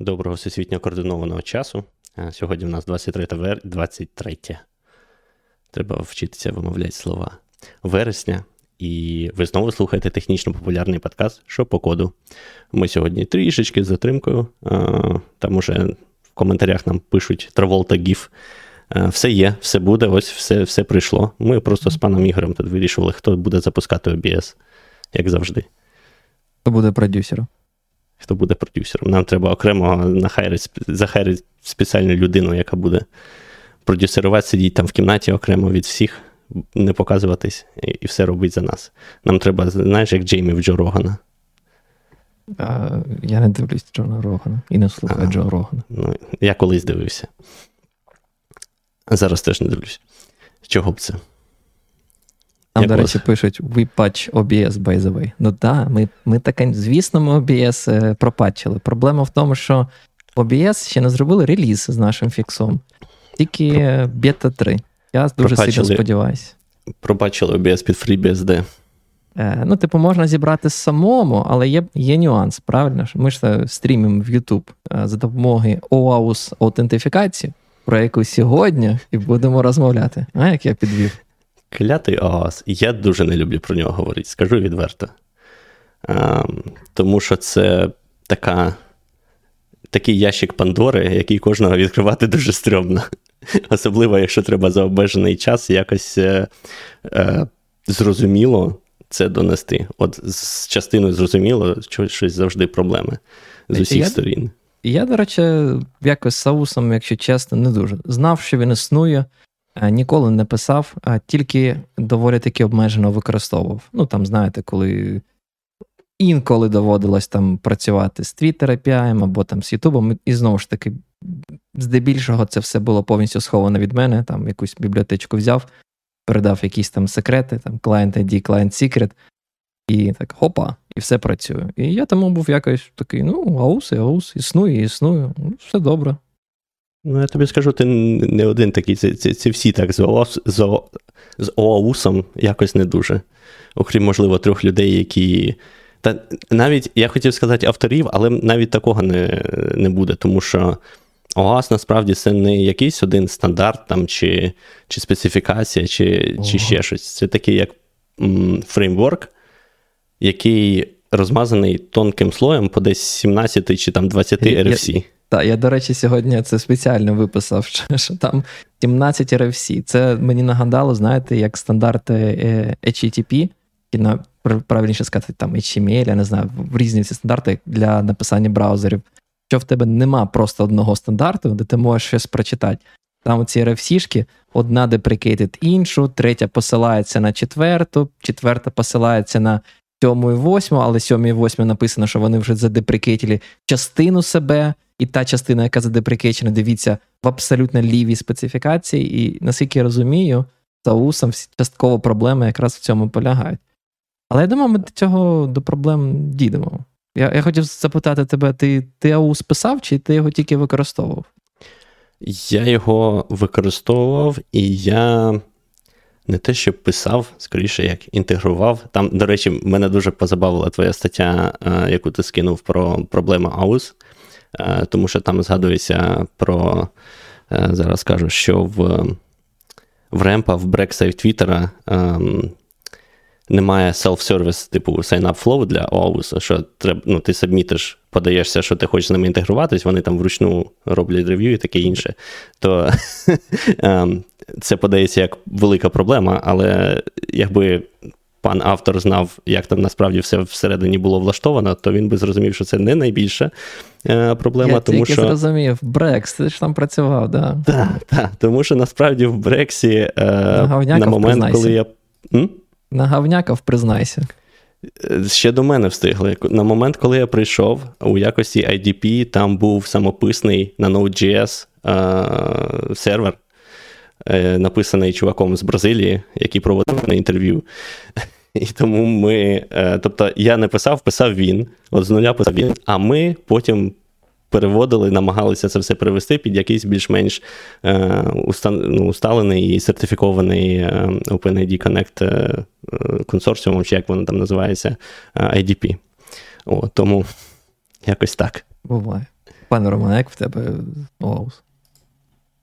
Доброго всесвітньо координованого часу. Сьогодні в нас 23 вер... 23. Треба вчитися вимовляти слова. Вересня. І ви знову слухаєте технічно популярний подкаст «Що по коду. Ми сьогодні трішечки з затримкою. Там уже в коментарях нам пишуть Траволта Гіф. Все є, все буде, ось все все прийшло. Ми просто з паном Ігорем тут вирішували, хто буде запускати OBS, як завжди. Хто буде продюсером? Хто буде продюсером. Нам треба окремо захайрити спеціальну людину, яка буде продюсерувати, сидіти там в кімнаті окремо від всіх, не показуватись і, і все робить за нас. Нам треба, знаєш, як Джеймі в Джо Рогана. А, Я не дивлюсь Джона Рогана і не слухаю а, Джо Рогана. Ну, Я колись дивився. А зараз теж не дивлюсь. Чого б це? Там, до речі, пишуть we patch OBS, by the way. Ну так, ми ми таке, звісно, ми OBS е, пропатчили. Проблема в тому, що OBS ще не зробили реліз з нашим фіксом, тільки бета 3. Я дуже сильно сподіваюся. Пробачили OBS під FreeBSD. Е, Ну, типу, можна зібрати самому, але є є нюанс, правильно? Ми ж стрімимо в YouTube е, за допомогою OAuth аутентифікації, про яку сьогодні і будемо розмовляти. А як я підвів? Клятий ОАС. Я дуже не люблю про нього говорити, скажу відверто. А, Тому що це така, такий ящик Пандори, який кожного відкривати дуже стрьомно. Особливо, якщо треба за обмежений час якось е, е, зрозуміло це донести. От з частиною зрозуміло, що щось завжди проблеми з усіх я, сторін. Я, до речі, якось з Саусом, якщо чесно, не дуже. Знав, що він існує. Е, ніколи не писав, а тільки доволі таки обмежено використовував. Ну, там, знаєте, коли інколи доводилось там працювати з Twitter API або там з YouTube, і знову ж таки, здебільшого, це все було повністю сховано від мене, там якусь бібліотечку взяв, передав якісь там секрети, там client ID, client secret, і так хопа, і все працює. І я тому був якось такий: ну, аус і аус, існую, існую, ну, все добре. Ну, я тобі скажу, ти не один такий. Це це, це всі так з ОАУС, з, з ОАУСом якось не дуже. Окрім, можливо, трьох людей, які. Та навіть я хотів сказати авторів, але навіть такого не не буде, тому що ОАС насправді це не якийсь один стандарт там, чи чи специфікація, чи чи ще щось. Це такий як м, фреймворк, який розмазаний тонким слоєм по десь 17 чи там 20 RFC. Я, так, я, до речі, сьогодні це спеціально виписав, що, там 17 RFC. Це мені нагадало, знаєте, як стандарти е, HTTP, і на правильніше сказати, там HTML, я не знаю, в різні ці стандарти для написання браузерів. Що в тебе нема просто одного стандарту, де ти можеш щось прочитати. Там ці RFC-шки, одна деприкейтить іншу, третя посилається на четверту, четверта посилається на сьому і восьму, але сьому і восьму написано, що вони вже задеприкейтили частину себе і та частина, яка задеприкечена, дивіться в абсолютно лівій специфікації, і наскільки я розумію, за усом частково проблеми якраз в цьому полягають. Але я думаю, ми до цього до проблем дійдемо. Я я хотів запитати тебе: ти ти АУС писав, чи ти його тільки використовував? Я його використовував, і я не те, що писав, скоріше як інтегрував. Там, до речі, мене дуже позабавила твоя стаття, е, яку ти скинув про проблеми АУС. Е, тому що там згадується про, е, зараз кажу, що в в ремпа, в брексайт Твіттера ем, немає self-service, типу sign-up flow для OAuth, що треба, ну, ти submit иш, подаєшся, що ти хочеш з ними інтегруватись, вони там вручну роблять рев'ю і таке інше. То ем, це подається як велика проблема, але якби пан автор знав, як там насправді все всередині було влаштовано, то він би зрозумів, що це не найбільша е, проблема. Я тому тільки що... зрозумів, Брекс, ти ж там працював, да. Так, так, тому що насправді в Брексі е, на, на момент, признайся. коли я. М? На Гавняков признайся. Е, ще до мене встигли. На момент, коли я прийшов у якості IDP, там був самописний на Node.js е- сервер, написаний чуваком з Бразилії, який проводив на інтерв'ю. І тому ми, е, тобто я не писав, писав він, от з нуля писав він, а ми потім переводили, намагалися це все перевести під якийсь більш-менш е, ну, усталений і сертифікований OpenID Connect консорціумом, чи як воно там називається, IDP. О, Тому якось так. Буває. Пане Романе, як в тебе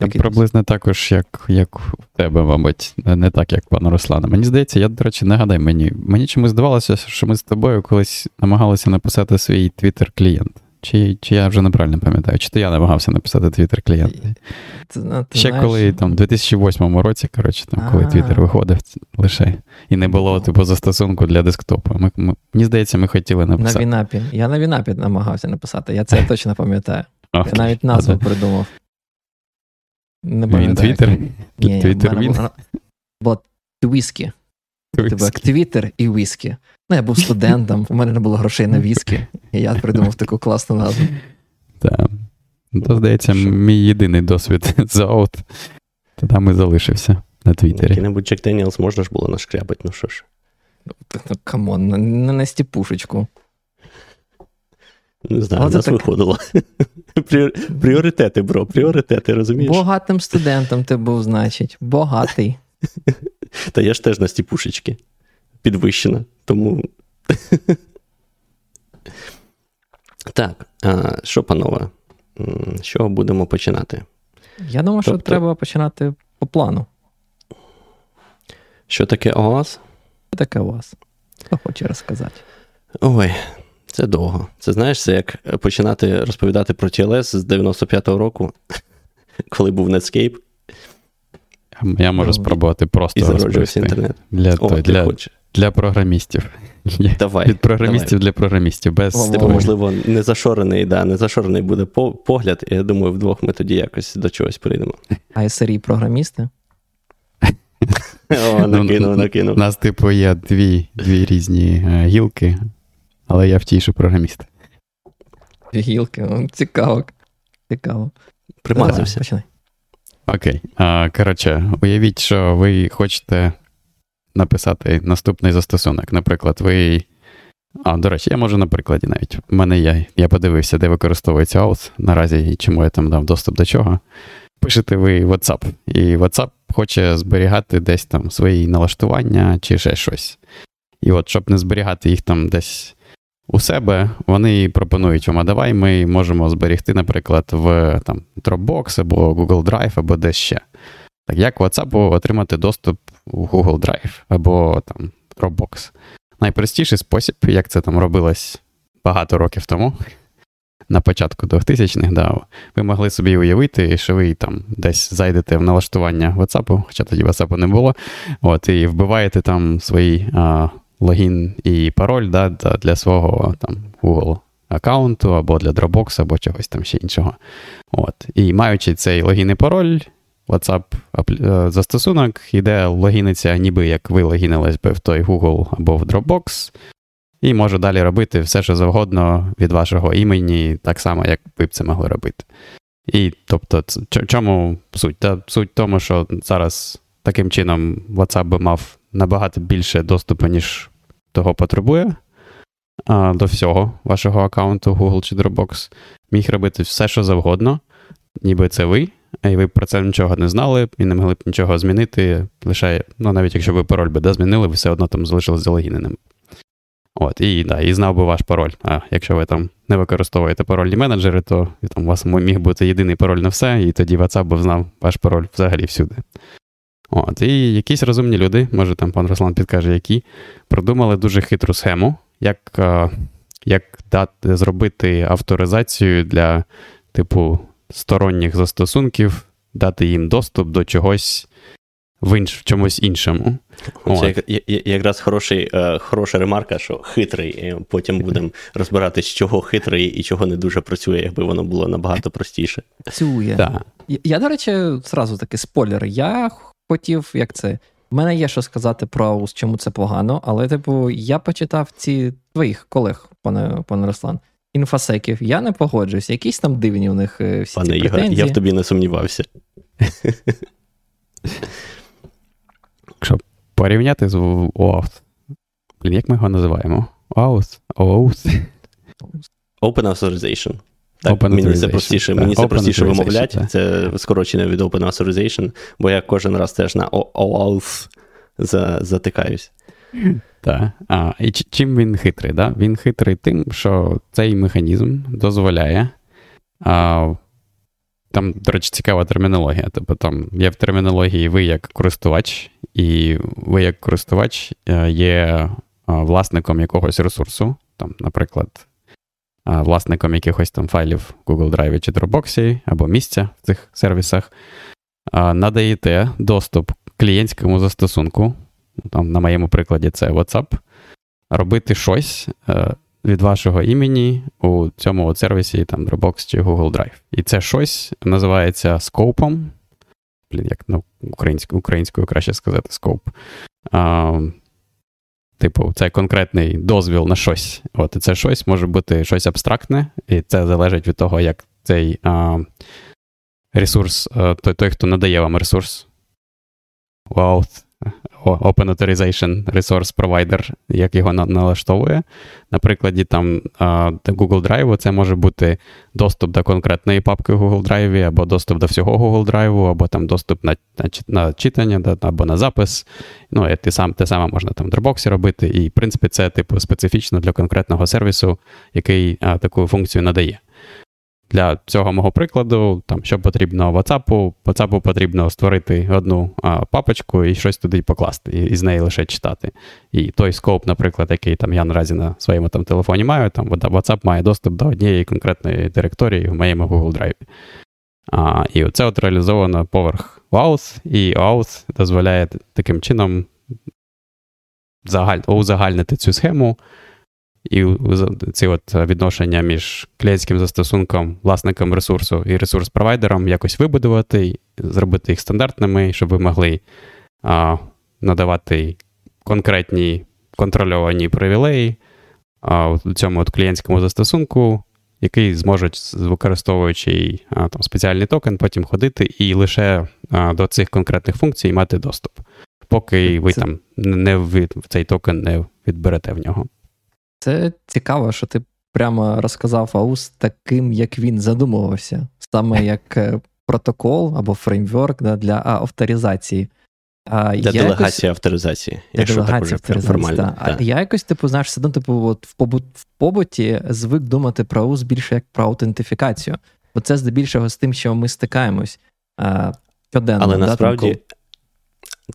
Я приблизно також, як як в тебе, мабуть, не так, як пана Руслана. Мені здається, я, до речі, нагадай мені. Мені чомусь здавалося, що ми з тобою колись намагалися написати свій Twitter-клієнт. Чи чи я вже неправильно пам'ятаю, чи то я намагався написати Twitter клієнт. Ну, Ще знаєш... коли там, в 2008 році, коротше, там, коли Twitter виходив лише і не було типу застосунку для десктопу. Ми, ми, Мені здається, ми хотіли написати. На WinAPI. Я на WinAPI намагався написати, я це точно пам'ятаю. Я навіть назву придумав. Не Він Твіттер? Твіттер він? Було Твіскі. Типу, Твіттер і віскі. Ну, я був студентом, у мене не було грошей на віскі, і я придумав таку класну назву. Так. Ну, то, здається, мій єдиний досвід з OAuth. То там і залишився на Твіттері. Який-небудь Джек Деніелс можна ж було нашкрябати, ну що ж. Ну, камон, не нести пушечку. Не знаю, Але нас так... виходило. Пріоритети, бро, пріоритети, розумієш? Богатим студентом ти був, значить, богатий. Та я ж теж на стіпушечки підвищена, тому. Так, а, що, панове, з чого будемо починати? Я думаю, тобто... що треба починати по плану. Що таке ОАС? Що таке ОАС? Хто хоче розказати? Ой, це довго. Це знаєш, це як починати розповідати про TLS з 95-го року, коли був Netscape. Я можу ну, спробувати просто і зароджувався інтернет. Для, О, той, для, для програмістів. Давай. Від програмістів давай. для програмістів. Без Тебе, можливо, не зашорений, да, не зашорений буде погляд, і я думаю, вдвох ми тоді якось до чогось прийдемо. А SRE програмісти? О, накинув, накинув. У нас, типу, є дві дві різні е, гілки, але я втішу програміст. Гілки, цікаво. Цікаво. Примазався. Починай. Окей. А, Коротше, уявіть, що ви хочете написати наступний застосунок. Наприклад, ви. А, до речі, я можу на прикладі навіть. У мене є. Я подивився, де використовується AUS наразі і чому я там дав доступ до чого. Пишете ви WhatsApp, і WhatsApp хоче зберігати десь там свої налаштування чи ще щось. І от, щоб не зберігати їх там десь у себе, вони пропонують вам, а давай ми можемо зберігти, наприклад, в там, Dropbox або Google Drive, або десь ще. Так як WhatsApp отримати доступ у Google Drive або там Dropbox? Найпростіший спосіб, як це там робилось багато років тому, на початку 2000-х, да, ви могли собі уявити, що ви там десь зайдете в налаштування WhatsApp, хоча тоді WhatsApp не було, от, і вбиваєте там свої а, логін і пароль да, для свого там, Google аккаунту або для Dropbox, або чогось там ще іншого. От. І маючи цей логін і пароль, WhatsApp е, застосунок, іде логіниться, ніби як ви логінились би в той Google або в Dropbox, і може далі робити все, що завгодно від вашого імені, так само, як ви б це могли робити. І тобто, чому суть? Та суть в тому, що зараз таким чином WhatsApp би мав набагато більше доступу, ніж того потребує а, до всього вашого аккаунту Google чи Dropbox. Міг робити все, що завгодно, ніби це ви, і ви про це нічого не знали і не могли б нічого змінити. Лише, ну навіть якщо ви пароль би да, змінили, ви все одно там залишились залогіненим. От, І да, і знав би ваш пароль. А якщо ви там не використовуєте парольні менеджери, то там у вас міг бути єдиний пароль на все, і тоді WhatsApp би знав ваш пароль взагалі всюди. От, І якісь розумні люди, може там пан Руслан підкаже, які продумали дуже хитру схему, як як дати, зробити авторизацію для типу сторонніх застосунків, дати їм доступ до чогось в інш, в чомусь іншому. Це як, якраз хороший, е, хороша ремарка, що хитрий. Потім будемо розбиратись, чого хитрий і чого не дуже працює, якби воно було набагато простіше. Працює. Да. Я, я, до речі, зразу такий спойлер. Я хотів, як це. У мене є що сказати про Аус, чому це погано, але, типу, я почитав ці твоїх колег, пане пане Руслан, інфосеків. Я не погоджуюсь. Якісь там дивні у них е, всі Пане ці Ігор, я в тобі не сумнівався. Якщо порівняти з ОАУС, блін, як ми його називаємо? ОАУС? ОАУС? Open Authorization. Так, мені це простіше мені це простіше вимовляти. Це скорочення від Open Authorization, бо я кожен раз теж на OAuth затикаюсь. Так. А, І чим він хитрий? Да? Він хитрий тим, що цей механізм дозволяє А, Там, до речі, цікава термінологія. Тобто там є в термінології ви як користувач, і ви як користувач е, є власником якогось ресурсу, там, наприклад, власником якихось там файлів в Google Drive чи Dropbox, або місця в цих сервісах, надаєте доступ клієнтському застосунку. Там, На моєму прикладі, це WhatsApp, робити щось е, від вашого імені у цьому сервісі там Dropbox чи Google Drive. І це щось називається скопом. Блін, як ну, українською українською краще сказати, скоп. Типу, це конкретний дозвіл на щось. От, І це щось може бути щось абстрактне, і це залежить від того, як цей а, ресурс, а, той, той, хто надає вам ресурс. Вау, Open Authorization Resource Provider, як його налаштовує. На прикладі там Google Drive це може бути доступ до конкретної папки Google Drive, або доступ до всього Google Drive, або там доступ на на, читання, або на запис. Ну, і те саме, те саме можна там в Dropbox робити. І, в принципі, це типу специфічно для конкретного сервісу, який а, таку функцію надає. Для цього мого прикладу, там, що потрібно WhatsApp, WhatsApp потрібно створити одну а, папочку і щось туди покласти, і, і з неї лише читати. І той скоп, наприклад, який там я наразі на своєму там телефоні маю, там WhatsApp має доступ до однієї конкретної директорії в моєму Google Drive. А, І це от реалізовано поверх OAuth, і OAuth дозволяє таким чином загаль, узагальнити цю схему. І ці от відношення між клієнтським застосунком, власником ресурсу і ресурс-провайдером якось вибудувати, зробити їх стандартними, щоб ви могли а, надавати конкретні контрольовані привілеї а, у цьому от клієнтському застосунку, який зможуть, використовуючи а, там, спеціальний токен, потім ходити і лише а, до цих конкретних функцій мати доступ, поки ви там не в цей токен не відберете в нього. Це цікаво, що ти прямо розказав Аус таким, як він задумувався, саме як е, протокол або фреймворк да, для авторизації. А Для я делегації якось... авторизації. Для делегації авторизації, формально. Да. А я якось, типу, знаєш, все одно, типу, от в, побут... в побуті звик думати про АУС більше як про аутентифікацію. Бо це здебільшого з тим, що ми стикаємось а, щоденно. Але да, насправді. Там,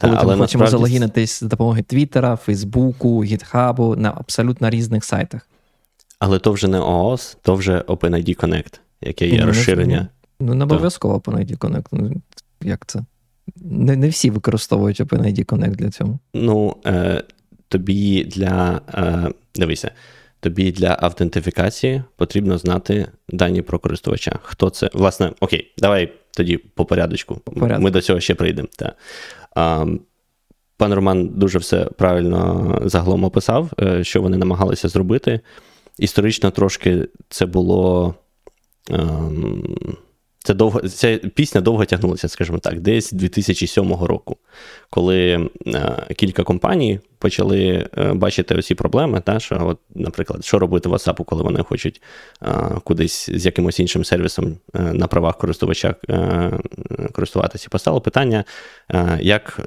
коли але ми хочемо насправді... залогінитись за допомогою Твіттера, Фейсбуку, Гітхабу на абсолютно різних сайтах. Але то вже не OAuth, то вже OpenID Connect, яке є ну, розширення. Ну, не обов'язково OpenID Connect. Ну, Як це? Не не всі використовують OpenID Connect для цього. Ну, е, тобі для. Е, Дивися, тобі для автентифікації потрібно знати дані про користувача. Хто це? Власне, окей, давай тоді по порядочку. По порядку. Ми до цього ще прийдемо. Пан Роман дуже все правильно загалом описав, е, що вони намагалися зробити. Історично трошки це було. Ем, це довго, Ця пісня довго тягнулася, скажімо так, десь 2007 року, коли е, кілька компаній почали е, бачити усі проблеми, та, що, от, наприклад, що робити WhatsApp, коли вони хочуть е, кудись з якимось іншим сервісом е, на правах користувача е, користуватися. Постало питання, е, як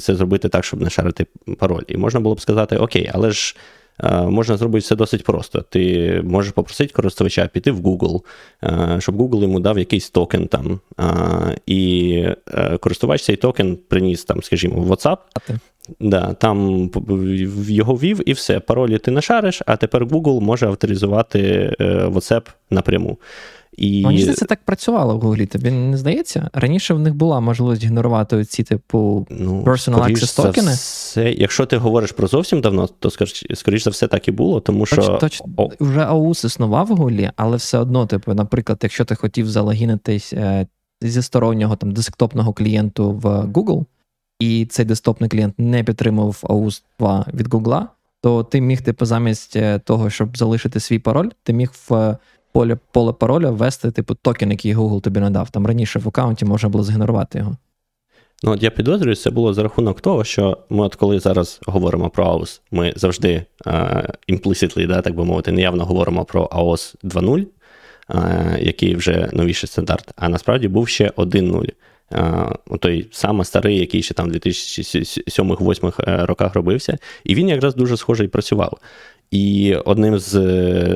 це зробити так, щоб не шарити пароль. І можна було б сказати, окей, але ж. Е, можна зробити все досить просто. Ти можеш попросити користувача піти в Google, е, щоб Google йому дав якийсь токен там. Е, і користувач цей токен приніс, там, скажімо, в WhatsApp. Да, Там його ввів і все. Паролі ти не шариш, а тепер Google може авторизувати WhatsApp напряму. І... Мені здається, це так працювало в Гуглі. Тобі не здається? Раніше в них була можливість генерувати ці типу ну, personal access токени. Все, якщо ти говориш про зовсім давно, то скоріш за все так і було, тому що. Точ, точ, О. Вже AUS існував в Гуглі, але все одно, типу, наприклад, якщо ти хотів залогінитись е, зі стороннього там десктопного клієнту в Google, і цей десктопний клієнт не підтримував AUS 2 від Google, то ти міг, типу, замість е, того, щоб залишити свій пароль, ти міг в поле поле пароля ввести, типу, токен, який Google тобі надав. Там раніше в аккаунті можна було згенерувати його. Ну, от я підозрюю, це було за рахунок того, що ми, от коли зараз говоримо про AOS, ми завжди uh, implicitly, да, так би мовити, неявно говоримо про AOS 2.0, uh, який вже новіший стандарт, а насправді був ще 1.0. Uh, той саме старий, який ще там в 2007-2008 роках робився, і він якраз дуже схожий працював. І одним з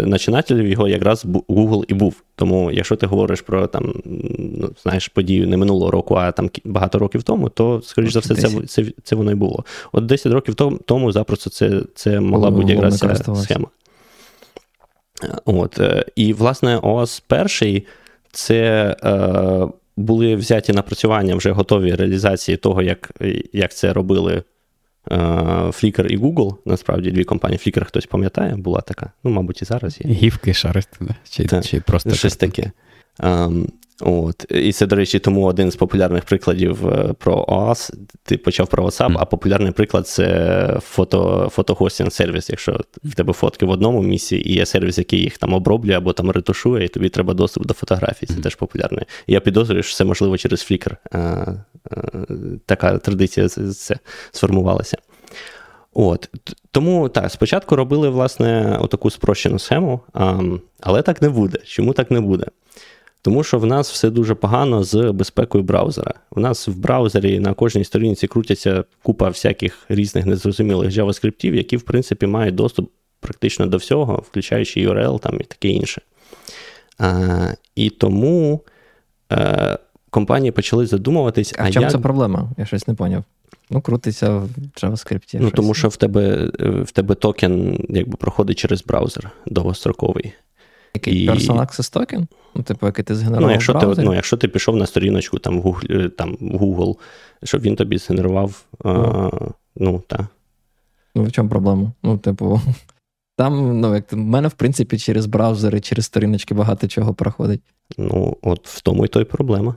начинателів його якраз Google і був. Тому, якщо ти говориш про там, ну, знаєш, подію не минулого року, а там багато років тому, то, скоріш за все, це це, це воно і було. От 10 років тому запросто це це могла бути якраз ця схема. От, І, власне, ОАС перший це е, були взяті напрацювання вже готові реалізації того, як як це робили е, Flickr і Google. Насправді дві компанії. Flickr хтось пам'ятає, була така. Ну, мабуть, і зараз є. Гівки шарити, да? чи, чи просто щось таке. Um, От. І це, до речі, тому один з популярних прикладів е, про OAS. Ти почав про WhatsApp, mm. а популярний приклад це фото, фотохостінг сервіс. Якщо в тебе фотки в одному місці, і є сервіс, який їх там оброблює або там ретушує, і тобі треба доступ до фотографій. Це mm. теж популярний. І я підозрюю, що це можливо через Flickr. А, а, така традиція це сформувалася. От. Тому так, спочатку робили, власне, отаку спрощену схему, а, але так не буде. Чому так не буде? Тому що в нас все дуже погано з безпекою браузера. У нас в браузері на кожній сторінці крутяться купа всяких різних незрозумілих JavaScript, які, в принципі, мають доступ практично до всього, включаючи URL там і таке інше. А, І тому а, компанії почали задумуватись. А, а чому як... це проблема? Я щось не поняв. Ну, крутиться в JavaScript. Ну, тому що в тебе в тебе токен якби проходить через браузер довгостроковий. Який і... Personal Access Token? Ну, типу, який ти згенерував ну, якщо в ти ну, якщо ти пішов на сторіночку там, Google, е, там, Google, щоб він тобі згенерував, а, ну, так. Ну, в чому проблема? Ну, типу, там, ну, як в мене, в принципі, через браузери, через сторіночки багато чого проходить. Ну, от в тому і то й проблема.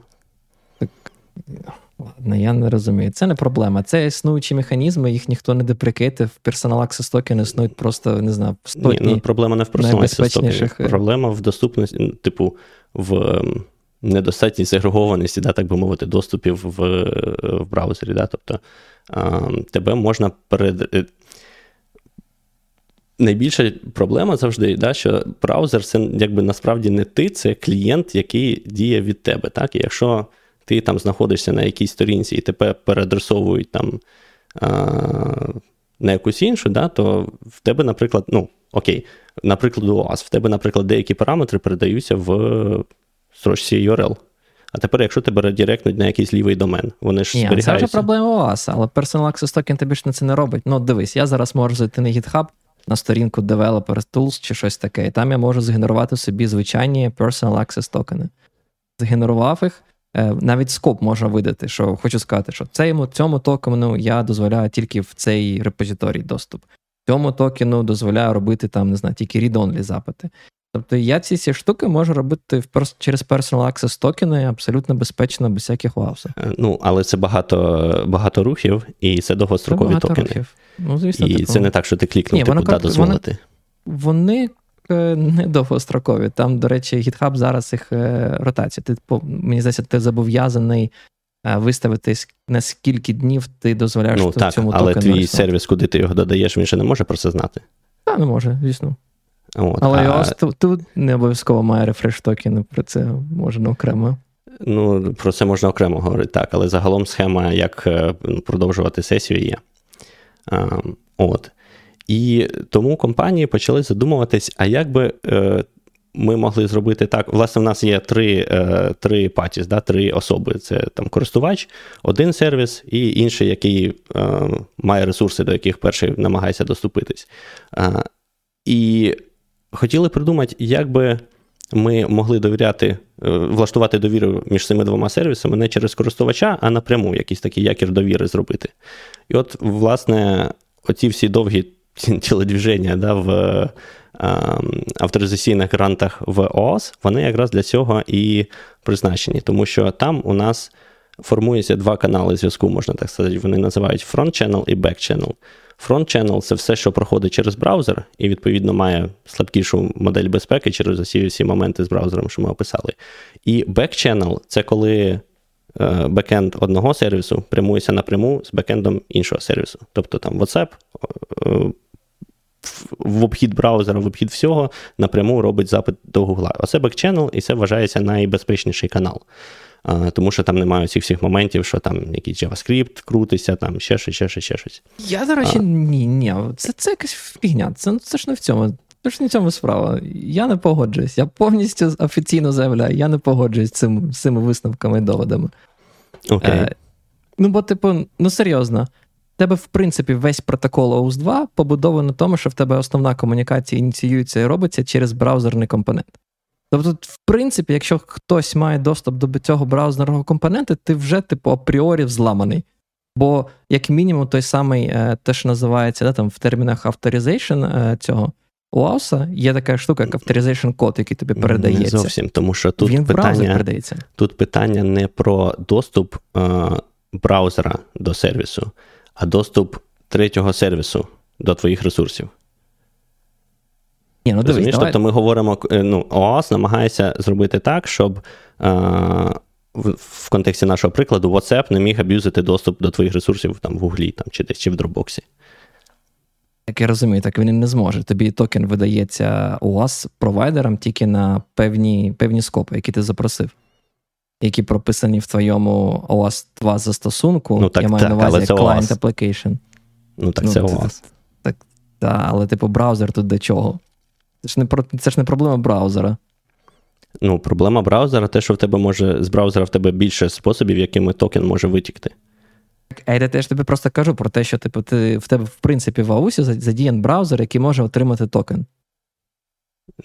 Так, Ладно, я не розумію. Це не проблема. Це існуючі механізми, їх ніхто не деприкейтив. Personal Access Token існують просто, не знаю, в сотні Ні, ну, Проблема не в Personal Access Проблема в доступності, типу, в ем, недостатній сегрегованості, да, так би мовити, доступів в в браузері. Да? Тобто а, тебе можна перед. Е, найбільша проблема завжди, да, що браузер це якби насправді не ти, це клієнт, який діє від тебе. Так? І якщо ти там знаходишся на якійсь сторінці і тебе переадресовують там а, на якусь іншу, да, то в тебе, наприклад, ну, окей, наприклад, у вас, в тебе, наприклад, деякі параметри передаються в строчці URL. А тепер, якщо тебе редиректнуть на якийсь лівий домен, вони ж Ні, зберігаються. Це вже проблема у вас, але Personal Access Token тобі ж на це не робить. Ну, дивись, я зараз можу зайти на GitHub, на сторінку Developer Tools чи щось таке, і там я можу згенерувати собі звичайні Personal Access токени. Згенерував їх, навіть скоп можна видати, що хочу сказати, що цьому цьому токену я дозволяю тільки в цей репозиторій доступ. Цьому токену дозволяю робити там, не знаю, тільки read-only запити. Тобто я ці всі штуки можу робити в через Personal Access токени абсолютно безпечно, без всяких ваусів. Е, ну, але це багато багато рухів, і це довгострокові це токени. Рухів. Ну, звісно, І типу... це не так, що ти клікнув, Ні, типу, да, дозволити. Вони, вони не довгострокові. Там, до речі, GitHub зараз їх е, ротація. Ти мені здається, ти зобов'язаний е, виставити на скільки днів ти дозволяєш ну, так, цьому але токену. Але твій сервіс, куди ти його додаєш, він ще не може про це знати. Так, не може, звісно. От, Але а... тут, тут не обов'язково має рефреш токени, про це можна окремо. Ну, про це можна окремо говорити, так, але загалом схема, як е, продовжувати сесію, є. А, От. І тому компанії почали задумуватись, а як би е, ми могли зробити так. Власне, в нас є три е, три патіс, да, три особи: це там користувач, один сервіс і інший, який е, має ресурси, до яких перший намагається доступитись. Е, і хотіли придумати, як би ми могли довіряти, е, влаштувати довіру між цими двома сервісами не через користувача, а напряму якийсь такий якір довіри зробити. І от, власне, оці всі довгі тілодвіження да, в а, авторизаційних грантах в ООС, вони якраз для цього і призначені, тому що там у нас формується два канали зв'язку, можна так сказати. Вони називають Front Channel і Back Channel. Front Channel це все, що проходить через браузер, і, відповідно, має слабкішу модель безпеки через усі всі моменти з браузером, що ми описали. І Back Channel це коли Е, бекенд одного сервісу прямується напряму з бекендом іншого сервісу. Тобто там WhatsApp е, в обхід браузера, в обхід всього напряму робить запит до Google. Оце back channel, і це вважається найбезпечніший канал. тому що там немає цих всіх моментів, що там якийсь JavaScript крутиться, там ще щось, ще щось, ще щось. Я, до речі, ні, ні, це це якась фігня. Це це ж не в цьому. Це ж не в цьому справа. Я не погоджуюсь. Я повністю офіційно заявляю, я не погоджуюсь з цим, цими висновками і доводами. Окей. Е, Ну, бо, типу, ну серйозно, в тебе, в принципі, весь протокол OS 2 побудований на тому, що в тебе основна комунікація ініціюється і робиться через браузерний компонент. Тобто, в принципі, якщо хтось має доступ до цього браузерного компонента, ти вже, типу, апріорі зламаний. Бо, як мінімум, той самий, е, те, що називається да, там, в термінах authorization цього OAuth, є така штука, як authorization код, який тобі передається. Не зовсім, тому що тут Він питання передається. тут питання не про доступ е, браузера до сервісу, а доступ третього сервісу до твоїх ресурсів. Ні, ну дивись, давай. Тобто ми говоримо, е, ну, OAuth намагається зробити так, щоб е, в, в контексті нашого прикладу WhatsApp не міг аб'юзити доступ до твоїх ресурсів там, в Гуглі там, чи десь чи в Dropbox. Так я розумію, так він не зможе. Тобі токен видається OAuth провайдерам тільки на певні певні скопи, які ти запросив, які прописані в твоєму OAuth 2 застосунку. Ну, так, я маю так, на увазі це client application. Ну, так, ну, це OAuth. Так, так, але типу браузер тут до чого? Це ж не це ж не проблема браузера. Ну, проблема браузера те, що в тебе може з браузера в тебе більше способів, якими токен може витікти. А я теж тобі просто кажу про те, що типу, ти в тебе, в принципі, в аусі задіян браузер, який може отримати токен.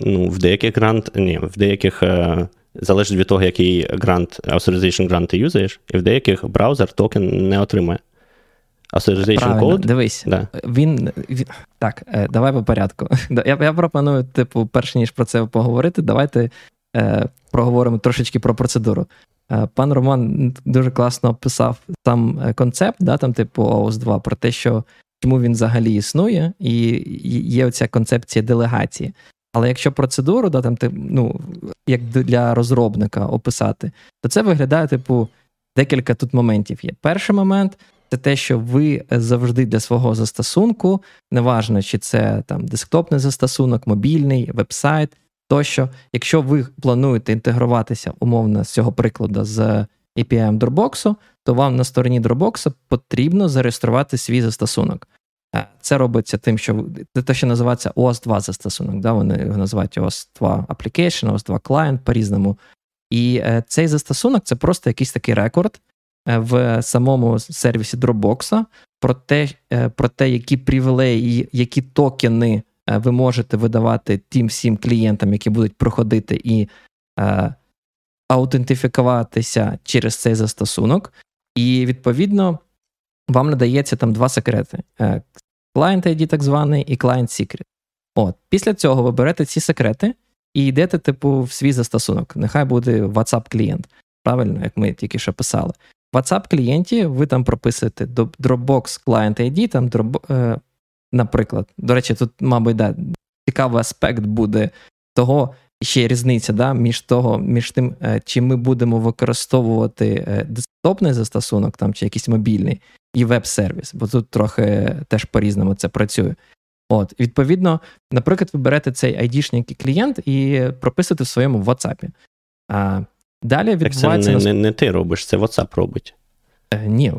Ну, в деяких грант, ні, в деяких е, залежить від того, який грант, authorization грант ти юзаєш, і в деяких браузер токен не отримає. Authorization code. Дивись, да. він, він. Так, е, давай по порядку. Я я пропоную, типу, перш ніж про це поговорити, давайте е, проговоримо трошечки про процедуру. Е, пан Роман дуже класно описав сам е, концепт, да, там, типу ООС 2 про те, що чому він взагалі існує, і є оця концепція делегації. Але якщо процедуру, да, там, ну, як для розробника описати, то це виглядає, типу, декілька тут моментів є. Перший момент це те, що ви завжди для свого застосунку, неважно, чи це там десктопний застосунок, мобільний, веб-сайт, тощо, якщо ви плануєте інтегруватися умовно з цього прикладу з API Dropbox, то вам на стороні Dropbox потрібно зареєструвати свій застосунок. Е, це робиться тим, що це те, що називається OS 2 застосунок. Да? Вони його називають OS 2 Application, OS 2 Client по-різному. І е, цей застосунок це просто якийсь такий рекорд е, в самому сервісі Dropbox про те, про те, які привілеї, які токени ви можете видавати тим всім клієнтам, які будуть проходити і е, аутентифікуватися через цей застосунок. І відповідно вам надається там два секрети: е, Client ID, так званий, і Client Secret. От, Після цього ви берете ці секрети і йдете, типу, в свій застосунок. Нехай буде WhatsApp клієнт. Правильно, як ми тільки що писали. В WhatsApp клієнті ви там прописуєте Dropbox Client ID, там наприклад. До речі, тут, мабуть, да, цікавий аспект буде того, ще різниця да, між того, між тим, е, чи ми будемо використовувати е, десктопний застосунок там, чи якийсь мобільний, і веб-сервіс, бо тут трохи теж по-різному це працює. От, Відповідно, наприклад, ви берете цей ID-шний клієнт і прописуєте в своєму WhatsApp. А Далі відбувається. Так це не, не, не ти робиш, це WhatsApp робить. Е, Ні,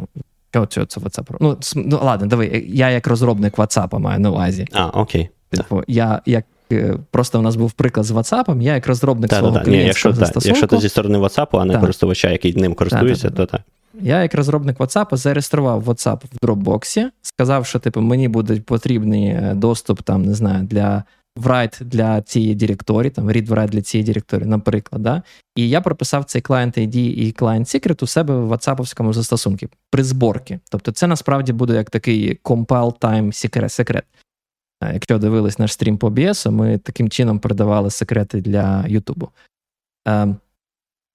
що це, це WhatsApp? Ну, ну ладно, диви, я як розробник WhatsApp маю на увазі. А, окей. Типу, я як е, просто у нас був приклад з WhatsApp, я як розробник та, свого та, клієнтського якщо, застосунку. Якщо ти зі сторони WhatsApp, а не користувача, який ним користується, то так. Я, як розробник WhatsApp, зареєстрував WhatsApp в Dropbox, сказав, що типу, мені буде потрібний е, доступ там, не знаю, для write для цієї директорії, там read write для цієї директорії, наприклад. Да? І я прописав цей client ID і client secret у себе в WhatsApp застосунку при зборці. Тобто це насправді буде як такий compile time секрет. Якщо дивились наш стрім по OBS, ми таким чином передавали секрети для Ютубу.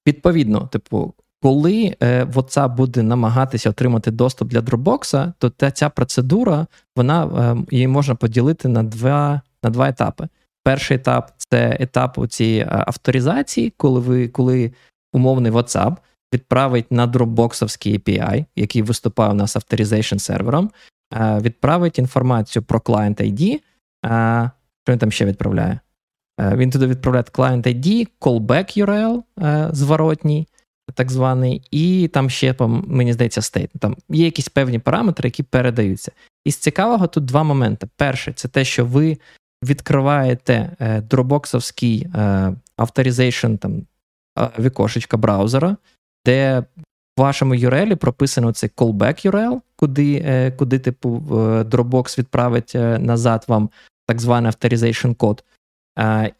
Відповідно, типу, коли е, WhatsApp буде намагатися отримати доступ для Dropbox, то ця процедура вона е, її можна поділити на два на два етапи. Перший етап це етап цієї е, авторизації, коли ви коли умовний WhatsApp відправить на Dropbox API, який виступає у нас authorization server ом, е, відправить інформацію про Client ID. Е, що він там ще відправляє? Він туди відправляє Client ID, callback URL зворотній, так званий, і там ще, мені здається, state. Там є якісь певні параметри, які передаються. Із цікавого тут два моменти. Перший це те, що ви відкриваєте дропбоксовський authorization там вікошечка браузера, де в вашому URL прописано цей callback URL, куди, е, куди типу, Dropbox відправить е, назад вам так званий authorization код.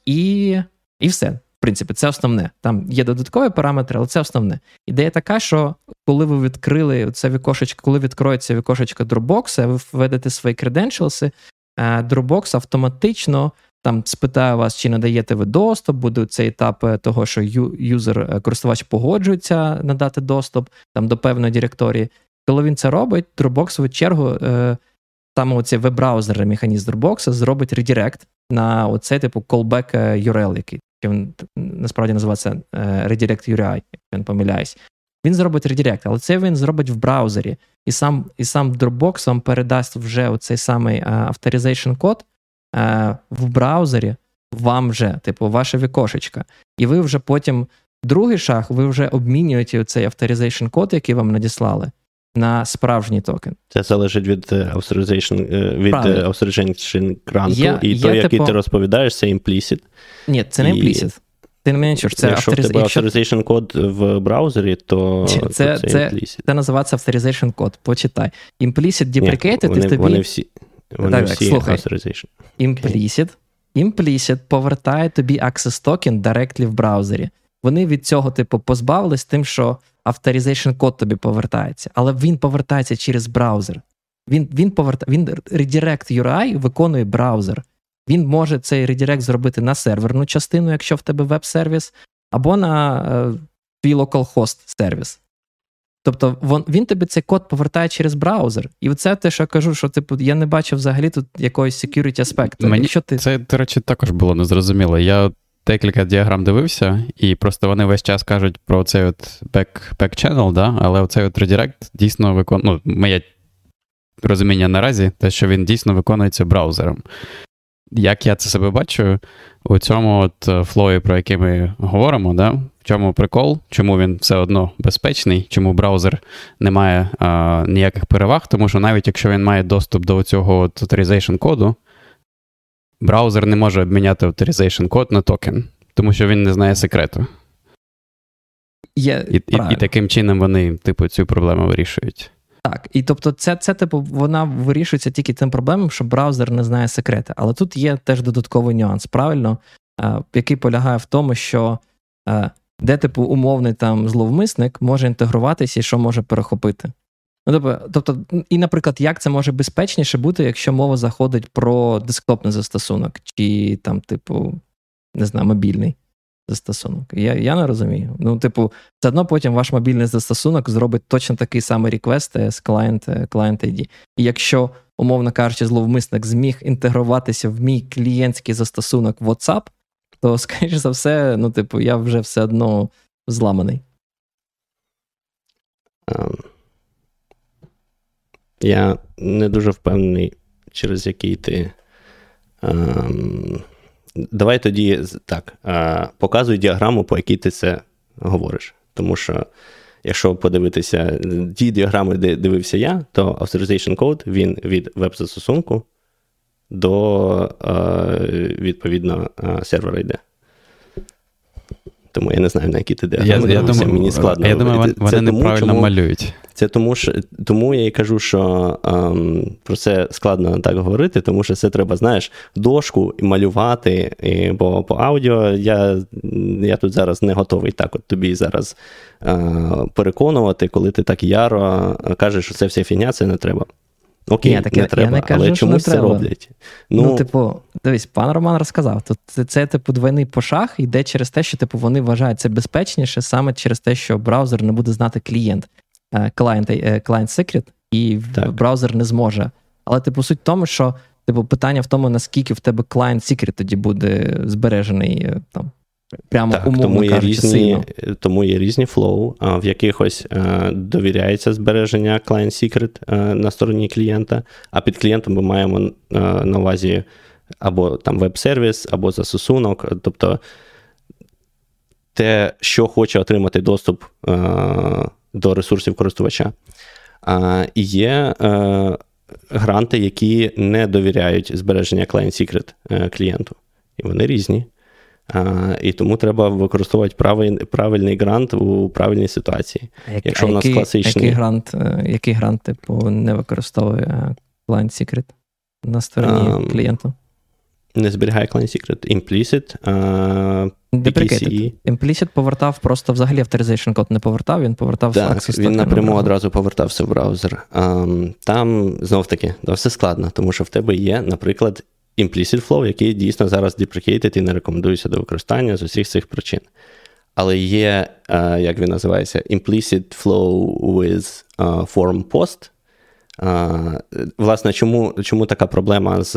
І і все. В принципі, це основне. Там є додаткові параметри, але це основне. Ідея така, що коли ви відкрили це вікошечко, коли відкроється вікошечко Dropbox, ви введете свої credentials, Dropbox автоматично там спитає вас, чи надаєте ви доступ, буде цей етап е, того, що юзер, е, користувач погоджується надати доступ там до певної директорії. Коли він це робить, Dropbox в чергу, е, саме оцей веб-браузер механізм Dropbox зробить редирект на оцей типу callback URL, який він насправді називається Redirect URI, як він помиляюсь. Він зробить редирект, але це він зробить в браузері. І сам і сам Dropbox вам передасть вже оцей самий authorization код, Е, в браузері вам вже, типу, ваше вікошечко. І ви вже потім, другий шаг, ви вже обмінюєте цей authorization код, який вам надіслали, на справжній токен. Це залежить від е, authorization, е, від authorization гранту, є, і є, той, який типу... ти розповідаєш, це implicit. Ні, це не implicit. Ти не мене чуєш, це Якщо authoriz... в тебе authorization код в браузері, то це, то це, це, це називається authorization код. Почитай. Implicit deprecated, вони, і тобі... Вони всі, вони так, всі слухай. authorization. Implicit. Implicit повертає тобі access token directly в браузері. Вони від цього, типу, позбавились тим, що authorization код тобі повертається, але він повертається через браузер. Він він, поверта... він redirect URI виконує браузер. Він може цей редирект зробити на серверну частину, якщо в тебе веб-сервіс, або на е, твій localhost сервіс. Тобто він, тобі цей код повертає через браузер. І це те, що я кажу, що типу, я не бачив взагалі тут якоїсь security аспекту. Мені Якщо ти... Це, до речі, також було незрозуміло. Я декілька діаграм дивився, і просто вони весь час кажуть про цей от back, back channel, да? але оцей от редирект дійсно виконує. Ну, моє розуміння наразі, те, що він дійсно виконується браузером. Як я це себе бачу, у цьому от е, флої, про який ми говоримо, да? в чому прикол, чому він все одно безпечний, чому браузер не має а, ніяких переваг, тому що навіть якщо він має доступ до цього authorization коду, браузер не може обміняти authorization код на токен, тому що він не знає секрету. Є, і, і, і таким чином вони, типу, цю проблему вирішують. Так, і тобто, це, це, типу, вона вирішується тільки тим проблемом, що браузер не знає секрети. Але тут є теж додатковий нюанс, правильно, який полягає в тому, що де, типу, умовний там зловмисник може інтегруватися і що може перехопити. Ну, тобто, тобто, і, наприклад, як це може безпечніше бути, якщо мова заходить про десктопний застосунок, чи там, типу, не знаю, мобільний застосунок. Я я не розумію. Ну, типу, все одно потім ваш мобільний застосунок зробить точно такий самий реквест з клієнт client ID. І якщо, умовно кажучи, зловмисник зміг інтегруватися в мій клієнтський застосунок WhatsApp, то, скоріш за все, ну, типу, я вже все одно зламаний. Um, я не дуже впевнений, через який ти. Um, давай тоді так. Uh, показуй діаграму, по якій ти це говориш. Тому що. Якщо подивитися ті діаграми, де дивився я, то authorization code він від веб-застосунку до відповідно сервера йде. Тому я не знаю, на які ти де. Я, я думаю, Мені складно. Я думаю, вони, вони неправильно чому, малюють. Це тому, що тому я і кажу, що ем, про це складно так говорити, тому що це треба, знаєш, дошку і малювати. І, Бо по аудіо я я тут зараз не готовий так от тобі зараз е, переконувати, коли ти так яро кажеш, що це вся фігня, це не треба. Окей, Ні, так не я, треба, я не кажу, але чомусь це роблять. Ну, ну, типу, дивись, пан Роман розказав. Тут це, це, типу, двойний по шагах йде через те, що типу, вони вважають це безпечніше саме через те, що браузер не буде знати client, client secret, і так. браузер не зможе. Але, типу, суть в тому, що типу, питання в тому, наскільки в тебе client secret тоді буде збережений е, там. Прямо так, умовно тому є кажучи, різні, сильно. Тому є різні flow, в якихось е, довіряється збереження client secret е, на стороні клієнта, а під клієнтом ми маємо е, на увазі або там веб-сервіс, або застосунок. Тобто те, що хоче отримати доступ до ресурсів користувача. І є гранти, які не довіряють збереження Client Secret клієнту. І вони різні. І тому треба використовувати правильний грант у правильній ситуації. Як, Якщо у нас який, класичний... Який grant, який grant типу, не використовує Client Secret на стороні um, клієнту? Не зберігає Client Secret, Implicit, uh. Implicit повертав просто взагалі authorization код не повертав, він повертав так, Access Він напряму одразу повертався в браузер. Um, там знов таки да, все складно, тому що в тебе є, наприклад, Implicit Flow, який дійсно зараз deprecated і не рекомендується до використання з усіх цих причин. Але є, uh, як він називається, Implicit Flow with uh, Form Post. Uh, власне, чому чому така проблема з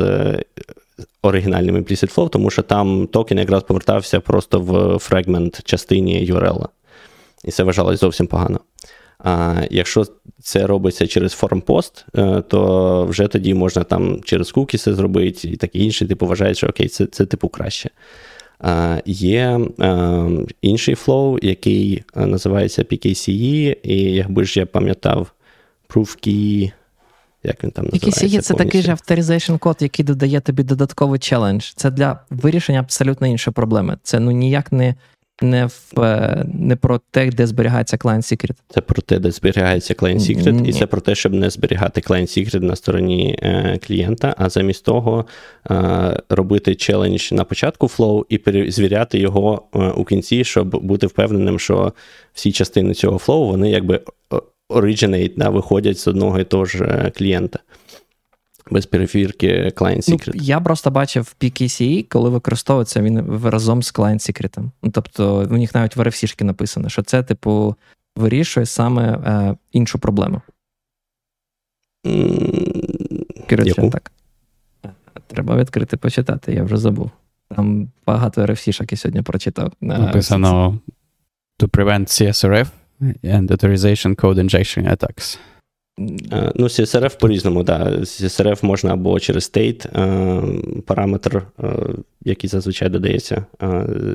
оригінальним Implicit Flow, тому що там токен якраз повертався просто в фрагмент частині URL. І це вважалось зовсім погано. А Якщо це робиться через формпост, е, то вже тоді можна там через кукіси зробити і таке інше, типу вважають, що окей, це це типу краще. А, Є а, е, інший flow, який е, називається PKCE, і якби ж я пам'ятав, Proof Key, як він там називається? PKCE – це такий же authorization код, який додає тобі додатковий challenge. Це для вирішення абсолютно іншої проблеми. Це ну ніяк не не в, е, не про те, де зберігається Client Secret. Це про те, де зберігається Client Secret, Ні. і це про те, щоб не зберігати Client Secret на стороні е, клієнта, а замість того е, робити challenge на початку flow і перезвіряти його е, у кінці, щоб бути впевненим, що всі частини цього flow вони якби originate, да, виходять з одного і того ж е, клієнта. Без перевірки Client Secret. Ну, Я просто бачив PKCE, коли використовується він разом з Client Secret. Ну, Тобто, у них навіть в RFC написано, що це, типу, вирішує саме е, іншу проблему. Коротше, так. Треба відкрити почитати, я вже забув. Там багато RFC-шок я сьогодні прочитав. Написано to prevent CSRF and authorization code injection attacks. Е, ну, CSRF по-різному, да. CSRF можна або через state е, параметр, е, який зазвичай додається,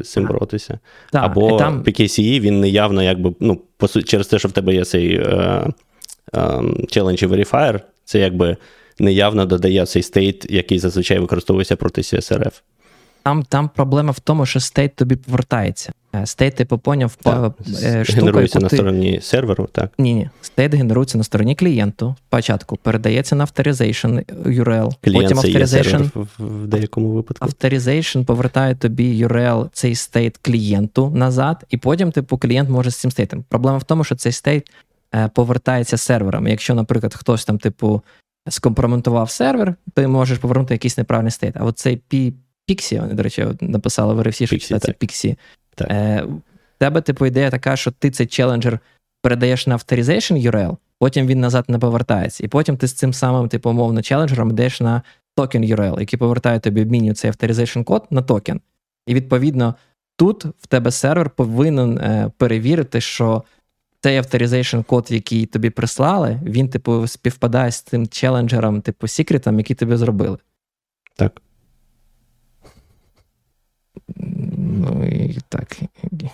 з цим боротися. Так, або там... PKCE, він неявно, якби, ну, через те, що в тебе є цей challenge verifier, це якби неявно додає цей state, який зазвичай використовується проти CSRF. Там там проблема в тому, що state тобі повертається. State, ти поняв, так. штука, генерується на ти... стороні серверу, так? Ні, ні. State генерується на стороні клієнту. Спочатку передається на Authorization URL. Клієнт потім Authorization в деякому випадку. Authorization повертає тобі URL, цей state клієнту назад, і потім, типу, клієнт може з цим state ом. Проблема в тому, що цей state е, повертається сервером. Якщо, наприклад, хтось там, типу, скомпрометував сервер, ти можеш повернути якийсь неправильний state. А от цей PKCE, вони, до речі, написали в RFC, що це PKCE. Е, тебе, типу, ідея така, що ти цей challenger передаєш на Authorization URL, потім він назад не повертається. І потім ти з цим самим, типу, умовно, challenger ом йдеш на токен URL, який повертає тобі обмінює цей Authorization код на токен. І відповідно, тут в тебе сервер повинен е, перевірити, що цей Authorization код, який тобі прислали, він, типу, співпадає з тим челенджером, типу, секретом, який тобі зробили. Так. Ну і так.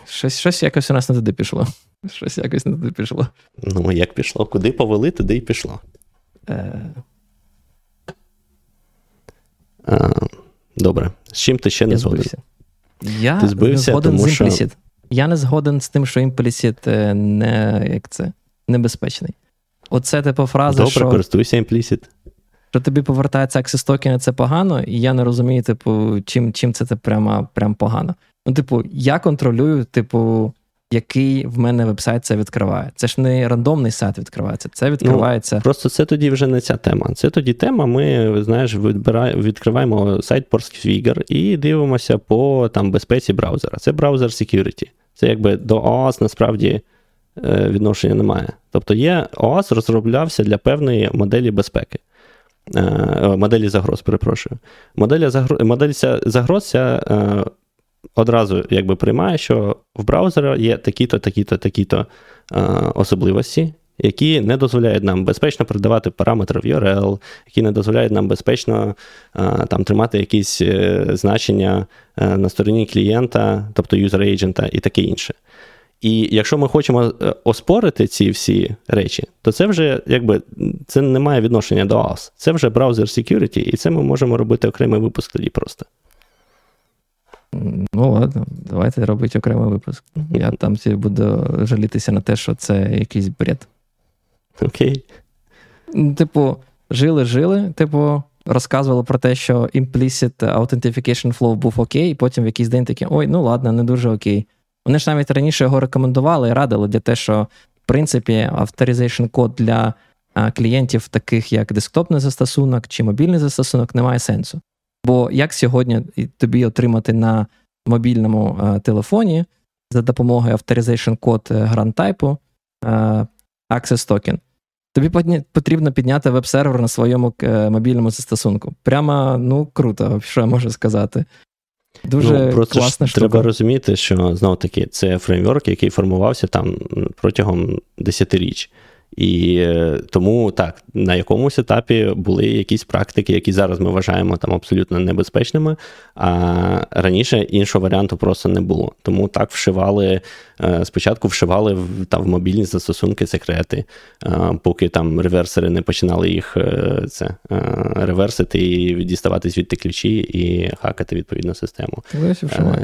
Щось щось якось у нас не туди пішло. Щось якось не туди пішло. Ну, як пішло? Куди повели, туди і пішло. Е... А, Добре. З чим ти ще не згоден? Я ти збився, не згоден тому, з Implicit. Що... Я не згоден з тим, що Implicit е, не як це, небезпечний. Оце типу фраза. Добре, що... користуйся Implicit що тобі повертається access токени, це погано, і я не розумію, типу, чим чим це це прямо прям погано. Ну, типу, я контролюю, типу, який в мене вебсайт це відкриває. Це ж не рандомний сайт відкривається, це відкривається. Ну, Просто це тоді вже не ця тема. Це тоді тема. Ми знаєш, відкриваємо сайт Portsfigure і дивимося по там безпеці браузера. Це браузер security. Це якби до OAuth насправді е, відношення немає. Тобто є OAuth розроблявся для певної моделі безпеки. Е, моделі загроз, перепрошую. Модель загроз, модель загроз ця, е, одразу якби приймає, що в браузера є такі-то, такі-то, такі-то е, особливості, які не дозволяють нам безпечно передавати параметри в URL, які не дозволяють нам безпечно там, тримати якісь е, значення е, на стороні клієнта, тобто agent і таке інше. І якщо ми хочемо е, оспорити ці всі речі, то це вже якби це не має відношення до AWS. Це вже браузер security, і це ми можемо робити окремий випуск тоді просто. Ну, ладно, давайте робити окремий випуск. Я там буду жалітися на те, що це якийсь бред. Окей. Типу, жили-жили, типу, розказували про те, що implicit authentication flow був окей, і потім в якийсь день такі, ой, ну ладно, не дуже окей. Вони ж навіть раніше його рекомендували і радили для те, що в принципі authorization код для клієнтів, таких як десктопний застосунок чи мобільний застосунок, не має сенсу. Бо як сьогодні тобі отримати на мобільному телефоні за допомогою authorization код grant type у Access Token, тобі потрібно підняти веб-сервер на своєму мобільному застосунку. Прямо ну круто, що я можу сказати. Дуже ну, просто класна штука. Треба розуміти, що знову таки це фреймворк, який формувався там протягом десятиріч. І е, тому так, на якомусь етапі були якісь практики, які зараз ми вважаємо там абсолютно небезпечними, а раніше іншого варіанту просто не було. Тому так вшивали, е, спочатку вшивали в там, в мобільні застосунки секрети, е, поки там реверсери не починали їх це реверсити і діставати звідти ключі і хакати відповідну систему.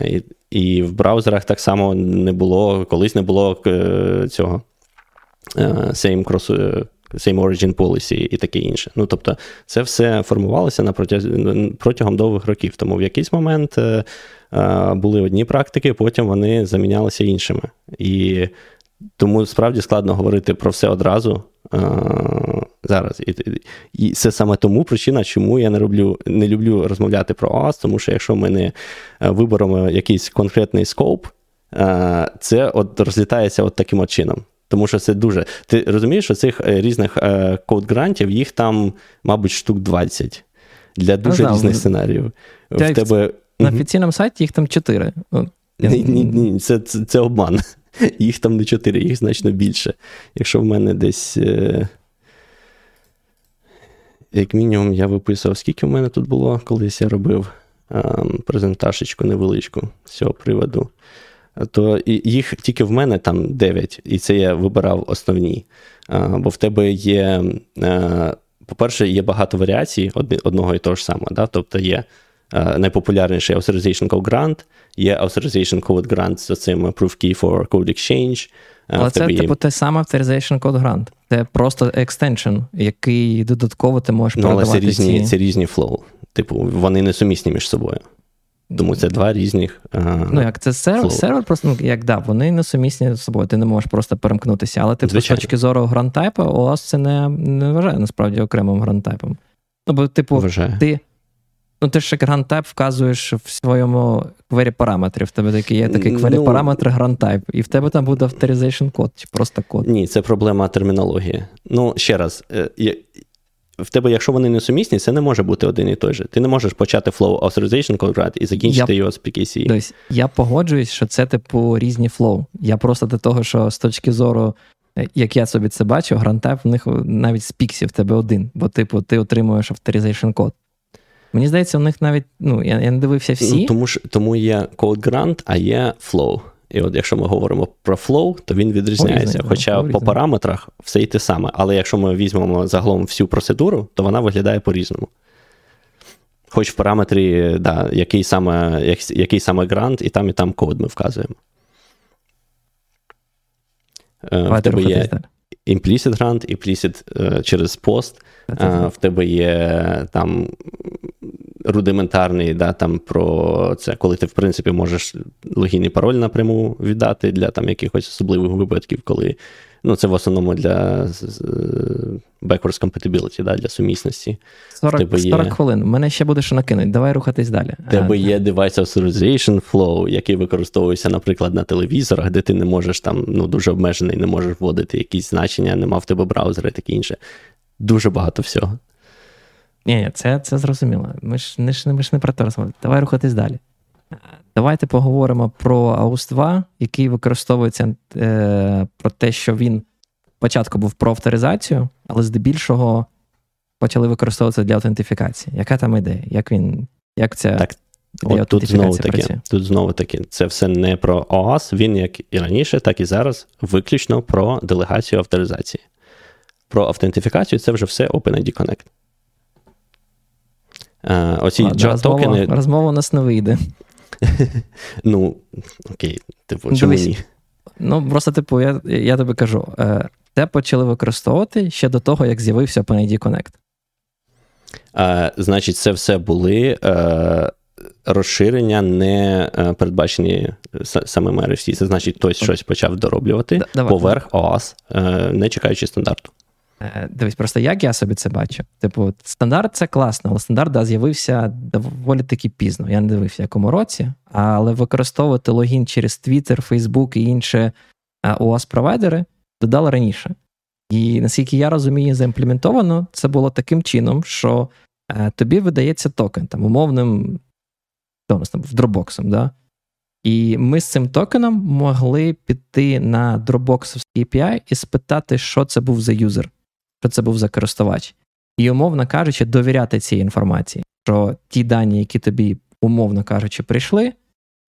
І, і в браузерах так само не було, колись не було цього. Е, same cross, е, same origin policy і таке інше. Ну, тобто, це все формувалося на протягом, довгих років. Тому в якийсь момент е, були одні практики, потім вони замінялися іншими. І тому справді складно говорити про все одразу. Зараз. І і це саме тому причина, чому я не роблю, не люблю розмовляти про ОАС, тому що якщо ми не виберемо якийсь конкретний скоп, це от розлітається от таким от чином. Тому що це дуже. Ти розумієш, що цих е, різних е, код-грантів, їх там, мабуть, штук 20 для дуже ну, різних сценаріїв. В тебе... На офіційному сайті їх там 4. Ні, ні, ні, це, це, це обман. Їх там не 4, їх значно більше. Якщо в мене десь. Е, як мінімум, я виписував, скільки в мене тут було, колись я робив ем, презентажечку невеличку з цього приводу то їх тільки в мене там 9, і це я вибирав основні. Бо в тебе є, е, по-перше, є багато варіацій одного і того ж самого. Да? Тобто є е, найпопулярніший Authorization Code Grant, є Authorization Code Grant з цим Proof Key for Code Exchange. Е, Але це, є... типу, те саме Authorization Code Grant. Це просто extension, який додатково ти можеш ну. Але це різні, ці... це різні flow. Типу, вони не сумісні між собою. Тому це два різних. А, ну, як це сервер, сервер просто, ну, як да, вони несумісні з собою, ти не можеш просто перемкнутися. Але типу, з точки зору grant type у, OAuth це не не вважає насправді окремим grant type ом. Ну, бо, типу, Вважає. ти ну, ти ж як grant type вказуєш в своєму query параметрів. В тебе такий є такий квері ну, параметр grant type, і в тебе там буде authorization код, чи просто код. Ні, це проблема термінології. Ну, ще раз, е, в тебе, якщо вони не сумісні, це не може бути один і той же. Ти не можеш почати flow authorization contract і закінчити я, його з PKC. Тобто, я погоджуюсь, що це типу різні flow. Я просто до того, що з точки зору, е, як я собі це бачу, грантайп в них навіть з піксів в тебе один, бо, типу, ти отримуєш authorization код. Мені здається, у них навіть, ну, я я не дивився всі. Ну, Тому ж, тому є code grant, а є flow. І от якщо ми говоримо про flow, то він відрізняється. О, Хоча о, по параметрах все й те саме. Але якщо ми візьмемо загалом всю процедуру, то вона виглядає по-різному. Хоч в параметрі, да, який саме який саме грант, і там, і там код ми вказуємо. Е, в тебе є implicit grant, implicit е, через пост. В тебе є там рудиментарний, да, там про це, коли ти, в принципі, можеш логін і пароль напряму віддати для там якихось особливих випадків, коли ну, це в основному для backwards compatibility, да, для сумісності. 40 40 є... хвилин. Мене ще буде що накинути. Давай рухатись далі. Тебе є device authorization flow, який використовується, наприклад, на телевізорах, де ти не можеш там ну, дуже обмежений, не можеш вводити якісь значення, нема в тебе браузера і таке інше. Дуже багато всього. Ні, це це зрозуміло. Ми ж не ми ж не про те розмовляємо. Давай рухатись далі. Давайте поговоримо про AUS 2, який використовується е, про те, що він спочатку був про авторизацію, але здебільшого почали використовуватися для аутентифікації. Яка там ідея? Як він, як ця Так, От тут знову таки, працює? тут знову таки, це все не про OAuth, він як і раніше, так і зараз, виключно про делегацію авторизації. Про автентифікацію це вже все OpenID Connect. Е, оці Ладно, розмова, токени, розмова у нас не вийде. ну, окей, типу, чому ні? Ну, просто, типу, я, я тобі кажу, е, це почали використовувати ще до того, як з'явився OpenID Connect. Е, значить, це все були е, розширення, не е, передбачені с- самим RFC. Це значить, хтось щось почав дороблювати давай. поверх OAuth, е, не чекаючи стандарту. Е, Дивись, просто як я собі це бачу. Типу, стандарт це класно, але стандарт да, з'явився доволі таки пізно. Я не дивився, в якому році, але використовувати логін через Twitter, Facebook і інші е, OAS-провайдери додали раніше. І наскільки я розумію, заімплементовано це було таким чином, що е, тобі видається токен там умовним там, Dropbox, да? І ми з цим токеном могли піти на Dropbox API і спитати, що це був за юзер, що це був за користувач. І, умовно кажучи, довіряти цій інформації, що ті дані, які тобі, умовно кажучи, прийшли,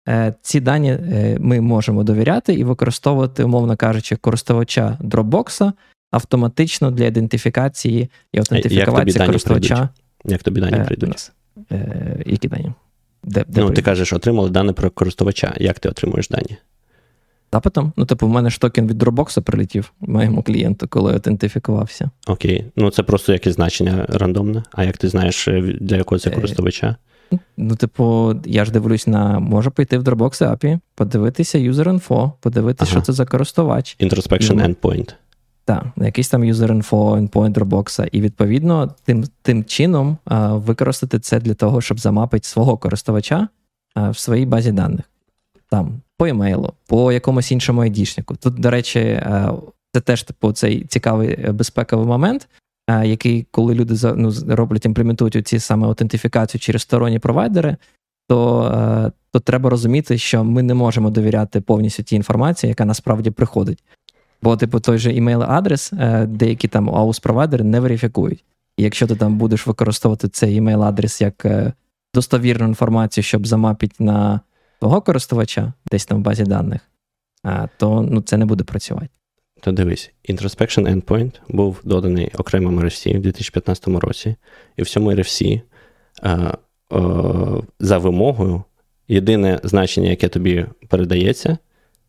е, ці дані е, ми можемо довіряти і використовувати, умовно кажучи, користувача Dropbox автоматично для ідентифікації і автентифікації дані користувача. Як тобі дані Е, прийдуть? Е, які дані? Де, де Ну, ти кажеш, отримали дані про користувача. Як ти отримуєш дані? Запитом? Ну, типу, в мене ж токен від Dropbox прилетів моєму клієнту, коли аутентифікувався. Окей. Ну, це просто якесь значення рандомне. А як ти знаєш, е, для якого це Е, користувача? Ну, типу, я ж дивлюсь на можу пойти в Dropbox API, подивитися user info, подивитися, Ага. що це за користувач. Introspection ну, endpoint. Так, якийсь там user info, endpoint Dropbox, і відповідно тим, тим чином а, використати це для того, щоб замапити свого користувача а, в своїй базі даних. Там по емейлу, по якомусь іншому айдішнику. Тут, до речі, це теж типу цей цікавий е, безпековий момент, який, коли люди ну, роблять, імплементують ці саме аутентифікацію через сторонні провайдери, то, е, то треба розуміти, що ми не можемо довіряти повністю тій інформації, яка насправді приходить. Бо, типу, той же імейл-адрес, е, деякі там аус-провайдери не верифікують. І якщо ти там будеш використовувати цей імейл-адрес як е, достовірну інформацію, щоб замапити на твого користувача, десь там в базі даних, то ну, це не буде працювати. То дивись, Introspection Endpoint був доданий окремим RFC в 2015 році, і в цьому RFC е, е, за вимогою єдине значення, яке тобі передається,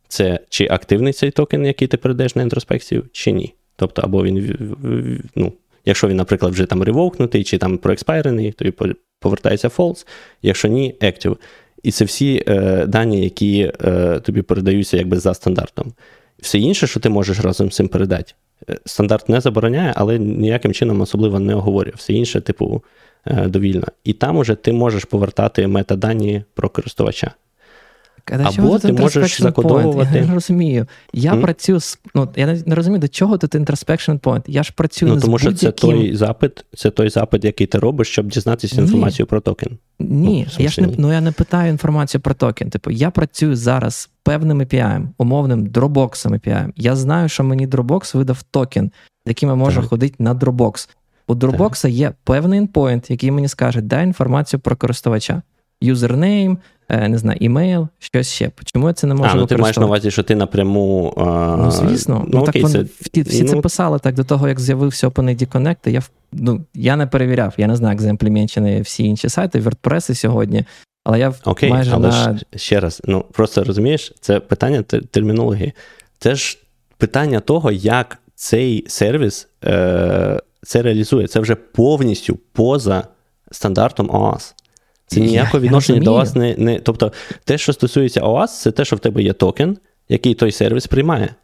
це чи активний цей токен, який ти передаєш на інтроспекцію, чи ні. Тобто, або він, ну, якщо він, наприклад, вже там ревокнутий, чи там проекспайрений, то повертається false, якщо ні, active. І це всі е, дані, які е, тобі передаються якби за стандартом. Все інше, що ти можеш разом з цим передати, е, стандарт не забороняє, але ніяким чином особливо не оговорює. Все інше, типу, е, довільно. І там уже ти можеш повертати метадані про користувача. А до Або ти можеш закодовувати- point? Я не розумію. Я М? працюю з. Ну, я не, розумію, до чого тут introspection point. Я ж працюю Ну, не тому з що це той запит, це той запит, який ти робиш, щоб дізнатися Ні. про токен. Ні, Ну, я ж не, ну, я не питаю інформацію про токен. Типу, я працюю зараз з певним API, умовним Dropbox API. Я знаю, що мені Dropbox видав токен, яким я можу Так. ходити на Dropbox. У Dropbox є певний endpoint, який мені скаже, дай інформацію про користувача. Юзернейм, не знаю, імейл, щось ще. Чому я це не можу а, ну ти маєш на увазі, що ти напряму. А, Ну, звісно, ну, так окей, вони це, всі, всі це ну- писали так до того, як з'явився OpenID Connect. Я, ну, я не перевіряв, я не знаю, як заімплементовані всі інші сайти, WordPress сьогодні, але я Окей, майже але на ще раз, ну просто розумієш, це питання термінології. Це ж питання того, як цей сервіс е, це реалізує. Це вже повністю поза стандартом OAuth. Це ніякого я відношення до. OAuth не, не. Тобто, те, що стосується OAuth, це те, що в тебе є токен, який той сервіс приймає.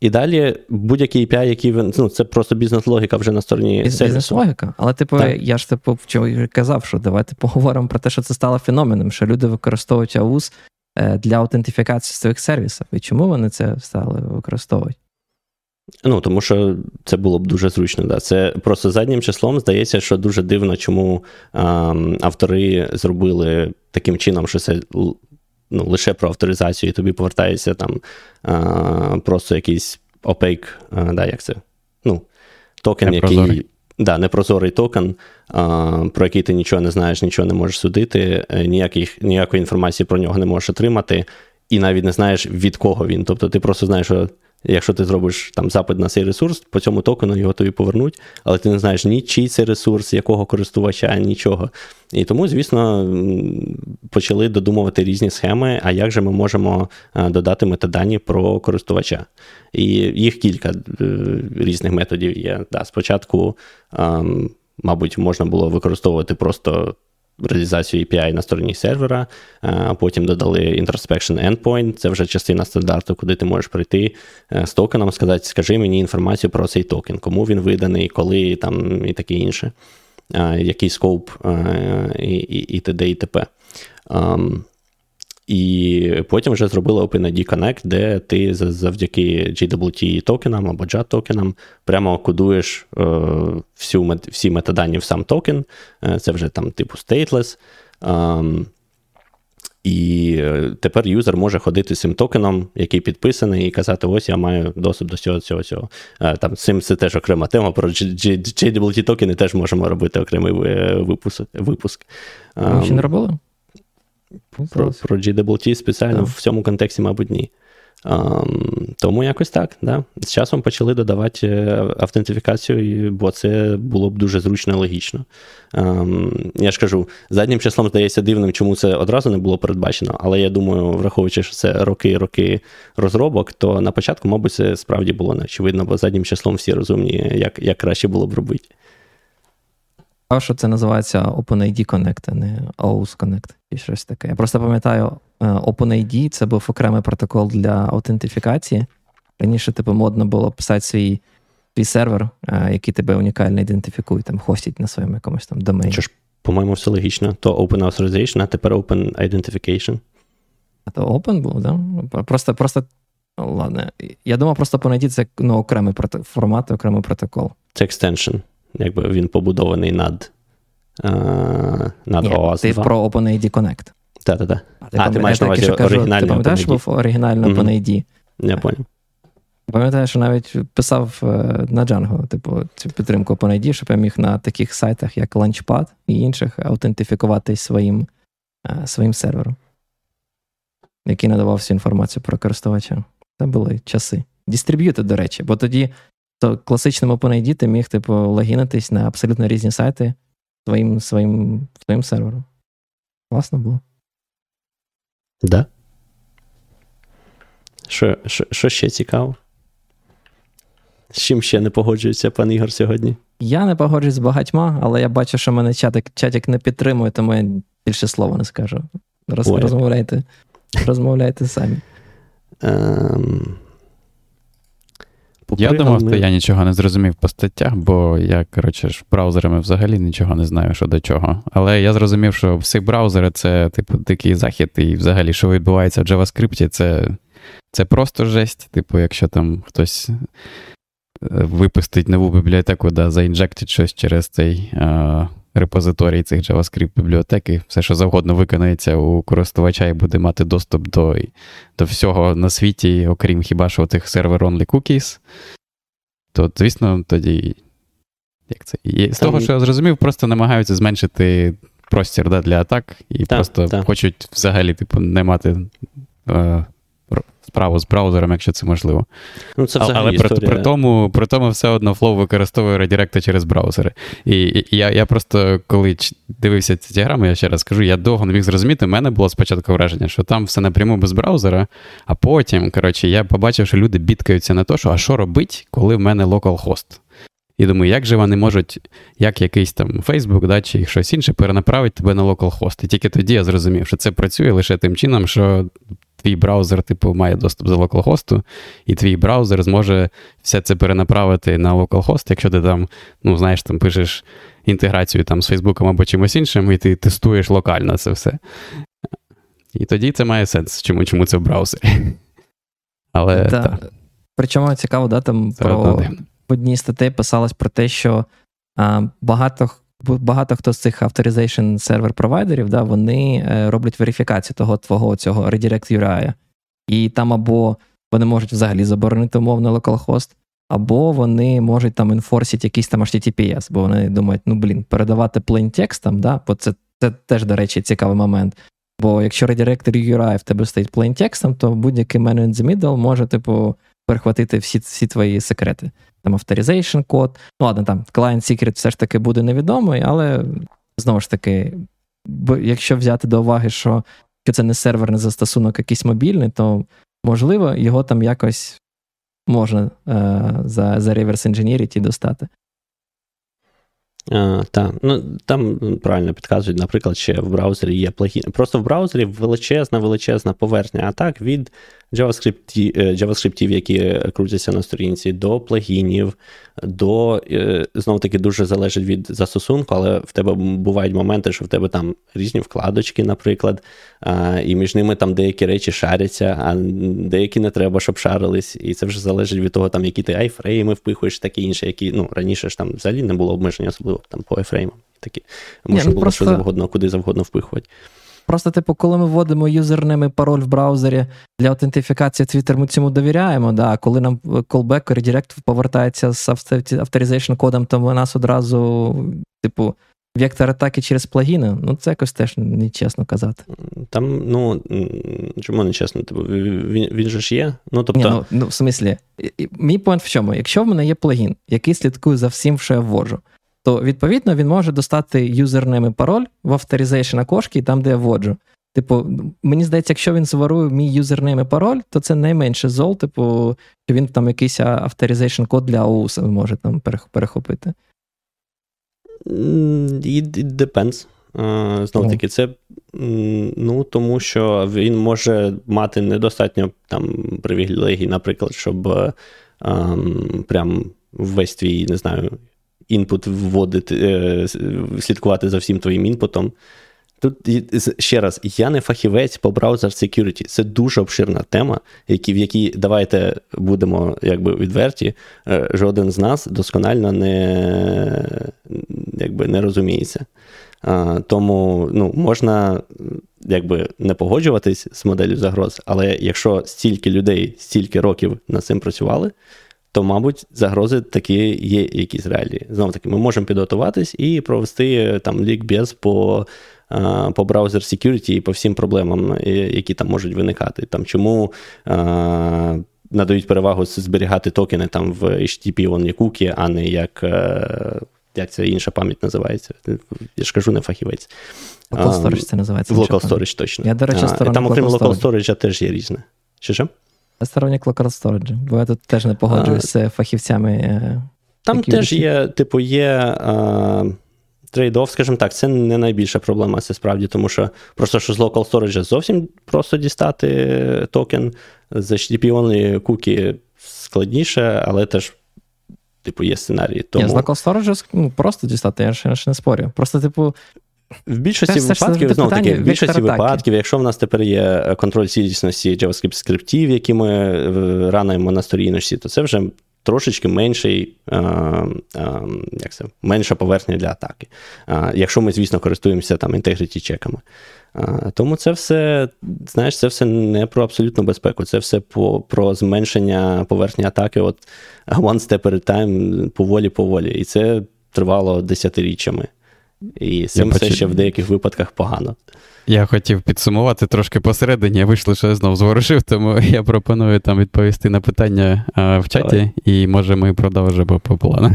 І далі будь-який API, який він. Ну, це просто бізнес-логіка вже на стороні Біз- сервісу. бізнес-логіка. Але, типу, Так. я ж типу вчора казав, що давайте поговоримо про те, що це стало феноменом, що люди використовують AUS е, для аутентифікації своїх сервісів. І чому вони це стали використовувати? Ну, тому що це було б дуже зручно. Да. Це просто заднім числом здається, що дуже дивно, чому ем, автори зробили таким чином, що це ну, лише про авторизацію, і тобі повертається там е, просто якийсь opaque, да, як це? Ну, токен, який. Да, непрозорий токен, про який ти нічого не знаєш, нічого не можеш судити, ніяких, ніякої інформації про нього не можеш отримати, і навіть не знаєш, від кого він. Тобто ти просто знаєш, що Якщо ти зробиш там запит на цей ресурс, по цьому токену його тобі повернуть, але ти не знаєш ні чий це ресурс, якого користувача, нічого. І тому, звісно, почали додумувати різні схеми, а як же ми можемо е, додати метадані про користувача. І їх кілька е, різних методів є. Да, Спочатку, ем, мабуть, можна було використовувати просто реалізацію API на стороні сервера, а потім додали Introspection Endpoint, це вже частина стандарту, куди ти можеш прийти е, з токеном, сказати, скажи мені інформацію про цей токен, кому він виданий, коли там і таке інше, який скоп і і, і т.д. і т.п. І потім вже зробили OpenID Connect, де ти завдяки GWT токенам або JAT токенам прямо кодуєш е, всю, всі метадані в сам токен. Е, це вже там типу stateless. Е, і тепер юзер може ходити з цим токеном, який підписаний, і казати: ось я маю доступ до цього, цього, цього. Е, там цим це теж окрема тема. Про JWT токени теж можемо робити окремий випуск. Ви ще не робили? Про про GWT спеціально так. в цьому контексті, мабуть, ні. Um, тому якось так. Да. З часом почали додавати е, автентифікацію, бо це було б дуже зручно і логічно. Um, я ж кажу, заднім числом здається дивним, чому це одразу не було передбачено, але я думаю, враховуючи, що це роки-роки розробок, то на початку, мабуть, це справді було неочевидно, бо заднім числом всі розумні, як, як краще було б робити. А що це називається OpenID Connect, а не OAuth Connect і щось таке. Я просто пам'ятаю, е, OpenID це був окремий протокол для аутентифікації. Раніше типу, модно було писати свій свій сервер, е, який тебе унікально ідентифікує, там хостить на своєму якомусь там домені. Що ж, по-моєму, все логічно. То Open Authorization, а тепер Open Identification. А то Open був? Да? Просто, просто, ладно. Я думав, просто OpenID це ну, окремий формат, окремий протокол. Це extension якби він побудований над е, над Ні, Ти про OpenID Connect. Так-так-так. А, ти, маєш на увазі оригінальний Ти пам'ятаєш, був оригінальний mm-hmm. OpenID? Я понял. Пам'ятаю, що навіть писав е, на Django, типу, цю підтримку OpenID, щоб я міг на таких сайтах, як Launchpad і інших, аутентифікуватись своїм е, своїм сервером, який надавав всю інформацію про користувача. Це були часи. Дистриб'юти, до речі, бо тоді то класичним OpenID ти міг типу, логінитись на абсолютно різні сайти своїм своїм, своїм сервером. Класно було. Да. Що, що, що ще цікаво? З чим ще не погоджується пан Ігор сьогодні? Я не погоджуюсь з багатьма, але я бачу, що мене чатик чатик не підтримує, тому я більше слова не скажу. Роз, розмовляйте розмовляйте самі. Um, я думав, що я нічого не зрозумів по статтях, бо я, коротше, ж браузерами взагалі нічого не знаю, що до чого. Але я зрозумів, що всі браузери це, типу, дикий захід, і взагалі, що відбувається в JavaScript, це це просто жесть. Типу, якщо там хтось е, випустить нову бібліотеку, да, заінжектить щось через цей. А, репозиторій цих JavaScript бібліотеки, все, що завгодно виконається у користувача і буде мати доступ до до всього на світі, окрім хіба що тих server-only cookies, то, звісно, тоді. Як це? І З того, що я зрозумів, просто намагаються зменшити простір да, для атак і так, просто так. хочуть взагалі типу, не мати е, справу з браузером, якщо це можливо. Ну, це Але історія... при, при, тому при тому все одно Flow використовує редиректи через браузери. І, і я я просто, коли дивився ці діаграми, я ще раз скажу, я довго не міг зрозуміти, у мене було спочатку враження, що там все напряму без браузера, а потім, коротше, я побачив, що люди бідкаються на те, що а що робить, коли в мене localhost. І думаю, як же вони можуть, як якийсь там Facebook да, чи щось інше, перенаправити тебе на localhost. І тільки тоді я зрозумів, що це працює лише тим чином, що твій браузер, типу, має доступ до локалхосту, і твій браузер зможе все це перенаправити на локалхост, якщо ти там, ну, знаєш, там пишеш інтеграцію там з Фейсбуком або чимось іншим, і ти тестуєш локально це все. І тоді це має сенс, чому чому це в браузері. Але да. так. Причому цікаво, да, там про в одній статті писалось про те, що а, багато багато хто з цих authorization сервер провайдерів да, вони е, роблять верифікацію того твого цього redirect URI. І там або вони можуть взагалі заборонити умовно localhost, або вони можуть там інфорсити якийсь там HTTPS, бо вони думають, ну блін, передавати plain текстом, да, бо це, це теж, до речі, цікавий момент. Бо якщо редиректор URI в тебе стоїть plain текстом, то будь-який man in the middle може, типу, перехватити всі всі твої секрети. Там authorization код. Ну, ладно, там client secret все ж таки буде невідомий, але знову ж таки, якщо взяти до уваги, що це не серверний застосунок, якийсь мобільний, то можливо його там якось можна е, за за реверс інженіріті достати. Так, ну там правильно підказують, наприклад, ще в браузері є плагін. Просто в браузері величезна, величезна поверхня атак від JavaScript, е, JavaScript, які крутяться на сторінці, до плагінів, до е, знов таки дуже залежить від застосунку, але в тебе бувають моменти, що в тебе там різні вкладочки, наприклад, і між ними там деякі речі шаряться, а деякі не треба, щоб шарились. І це вже залежить від того, там, які ти iframe и впихуєш, такі інші, які ну, раніше ж там взагалі не було обмеження, особливо там по iframe ам. Такі можна ну, було просто... що завгодно, куди завгодно впихувати. Просто, типу, коли ми вводимо username і пароль в браузері для аутентифікації Twitter, ми цьому довіряємо. Да? А коли нам callback, redirect повертається з authorization кодом, то у нас одразу, типу, вектор атаки через плагіни, ну це якось теж нечесно казати. Там, ну чому не чесно? Типу, він він же ж є. Ну, тобто... Ні, ну, ну, в смислі, мій point в чому? Якщо в мене є плагін, який слідкує за всім, що я вводжу, то відповідно він може достати username і пароль в authorization окошки, там, де я вводжу. Типу, мені здається, якщо він сворує мій username і пароль, то це найменше зол, типу, що він там якийсь authorization код для ОУС може там перехопити. It depends. Знову таки, це ну, тому що він може мати недостатньо там привілегій, наприклад, щоб um, прям весь твій, не знаю, інпут вводити, е, слідкувати за всім твоїм інпутом. Тут ще раз, я не фахівець по браузер security. Це дуже обширна тема, які, в якій давайте будемо якби відверті. Е, жоден з нас досконально не якби, не розуміється. Тому ну, можна якби не погоджуватись з моделлю загроз, але якщо стільки людей, стільки років над цим працювали, то, мабуть, загрози такі є якісь реалії. Знову таки, ми можемо підготуватись і провести там лікбез по по браузер security і по всім проблемам, які там можуть виникати. Там Чому а, надають перевагу зберігати токени там в HTTP only cookie, а не як е, як це інша пам'ять називається. Я ж кажу, не фахівець. Local storage це називається. Local storage, точно. Я, до речі, а, Там, окрім local storage, теж є різне. Що що? Я сторонник local storage, бо я тут теж не погоджуюсь з фахівцями. Е, там теж є, типу, є трейд-офф, скажімо так, це не найбільша проблема, це справді, тому що просто що з local storage зовсім просто дістати токен, з HTTP only куки складніше, але теж. Типу, є сценарії. Тому... Ні, з local storage ну, просто дістати, я ще, ще не спорю. Просто, типу, в більшості це, випадків, знову таки, в більшості випадків, якщо в нас тепер є контроль цілісності JavaScript скриптів, які ми е, рануємо на сторіночці, то це вже трошечки менший, е, е, як це, менша поверхня для атаки. Якщо ми, звісно, користуємося там інтегриті чеками. Тому це все, знаєш, це все не про абсолютну безпеку, це все по, про зменшення поверхні атаки, от one step at a time, поволі-поволі. І це тривало десятиріччями. І з цим все ще в деяких випадках погано. Я хотів підсумувати трошки посередині, вийшло, що я знов зворушив, тому я пропоную там відповісти на питання а, в чаті, Давай. і може ми продовжимо по плану.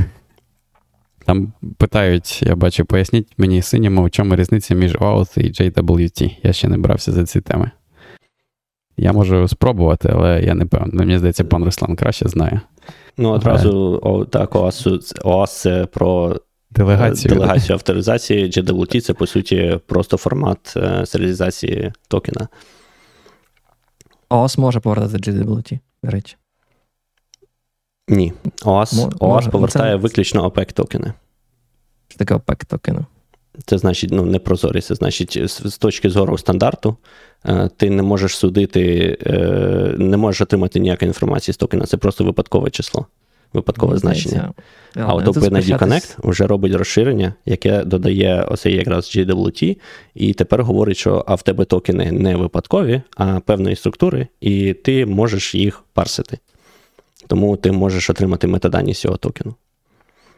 Там питають, я бачу, поясніть мені синьому, в чому різниця між OAuth і JWT. Я ще не брався за ці теми. Я можу спробувати, але я не певний. Мені здається, пан Руслан краще знає. Ну, одразу о, так, OAuth це про Делегацію Делегацію авторизації JWT це, по суті, просто формат е, серіалізації токена. OAuth може повертати JWT, до речі. Ні. OAuth, OAuth повертає це... виключно OPEC токени. Що таке OPEC токени? Це значить, ну, не прозорі, це значить, з точки зору стандарту, е, ти не можеш судити, е, не можеш отримати ніякої інформації з токена, це просто випадкове число. Випадкове значення. А от OpenID Connect вже робить розширення, яке додає оцей якраз GWT, і тепер говорить, що а в тебе токени не випадкові, а певної структури, і ти можеш їх парсити. Тому ти можеш отримати метадані з цього токену.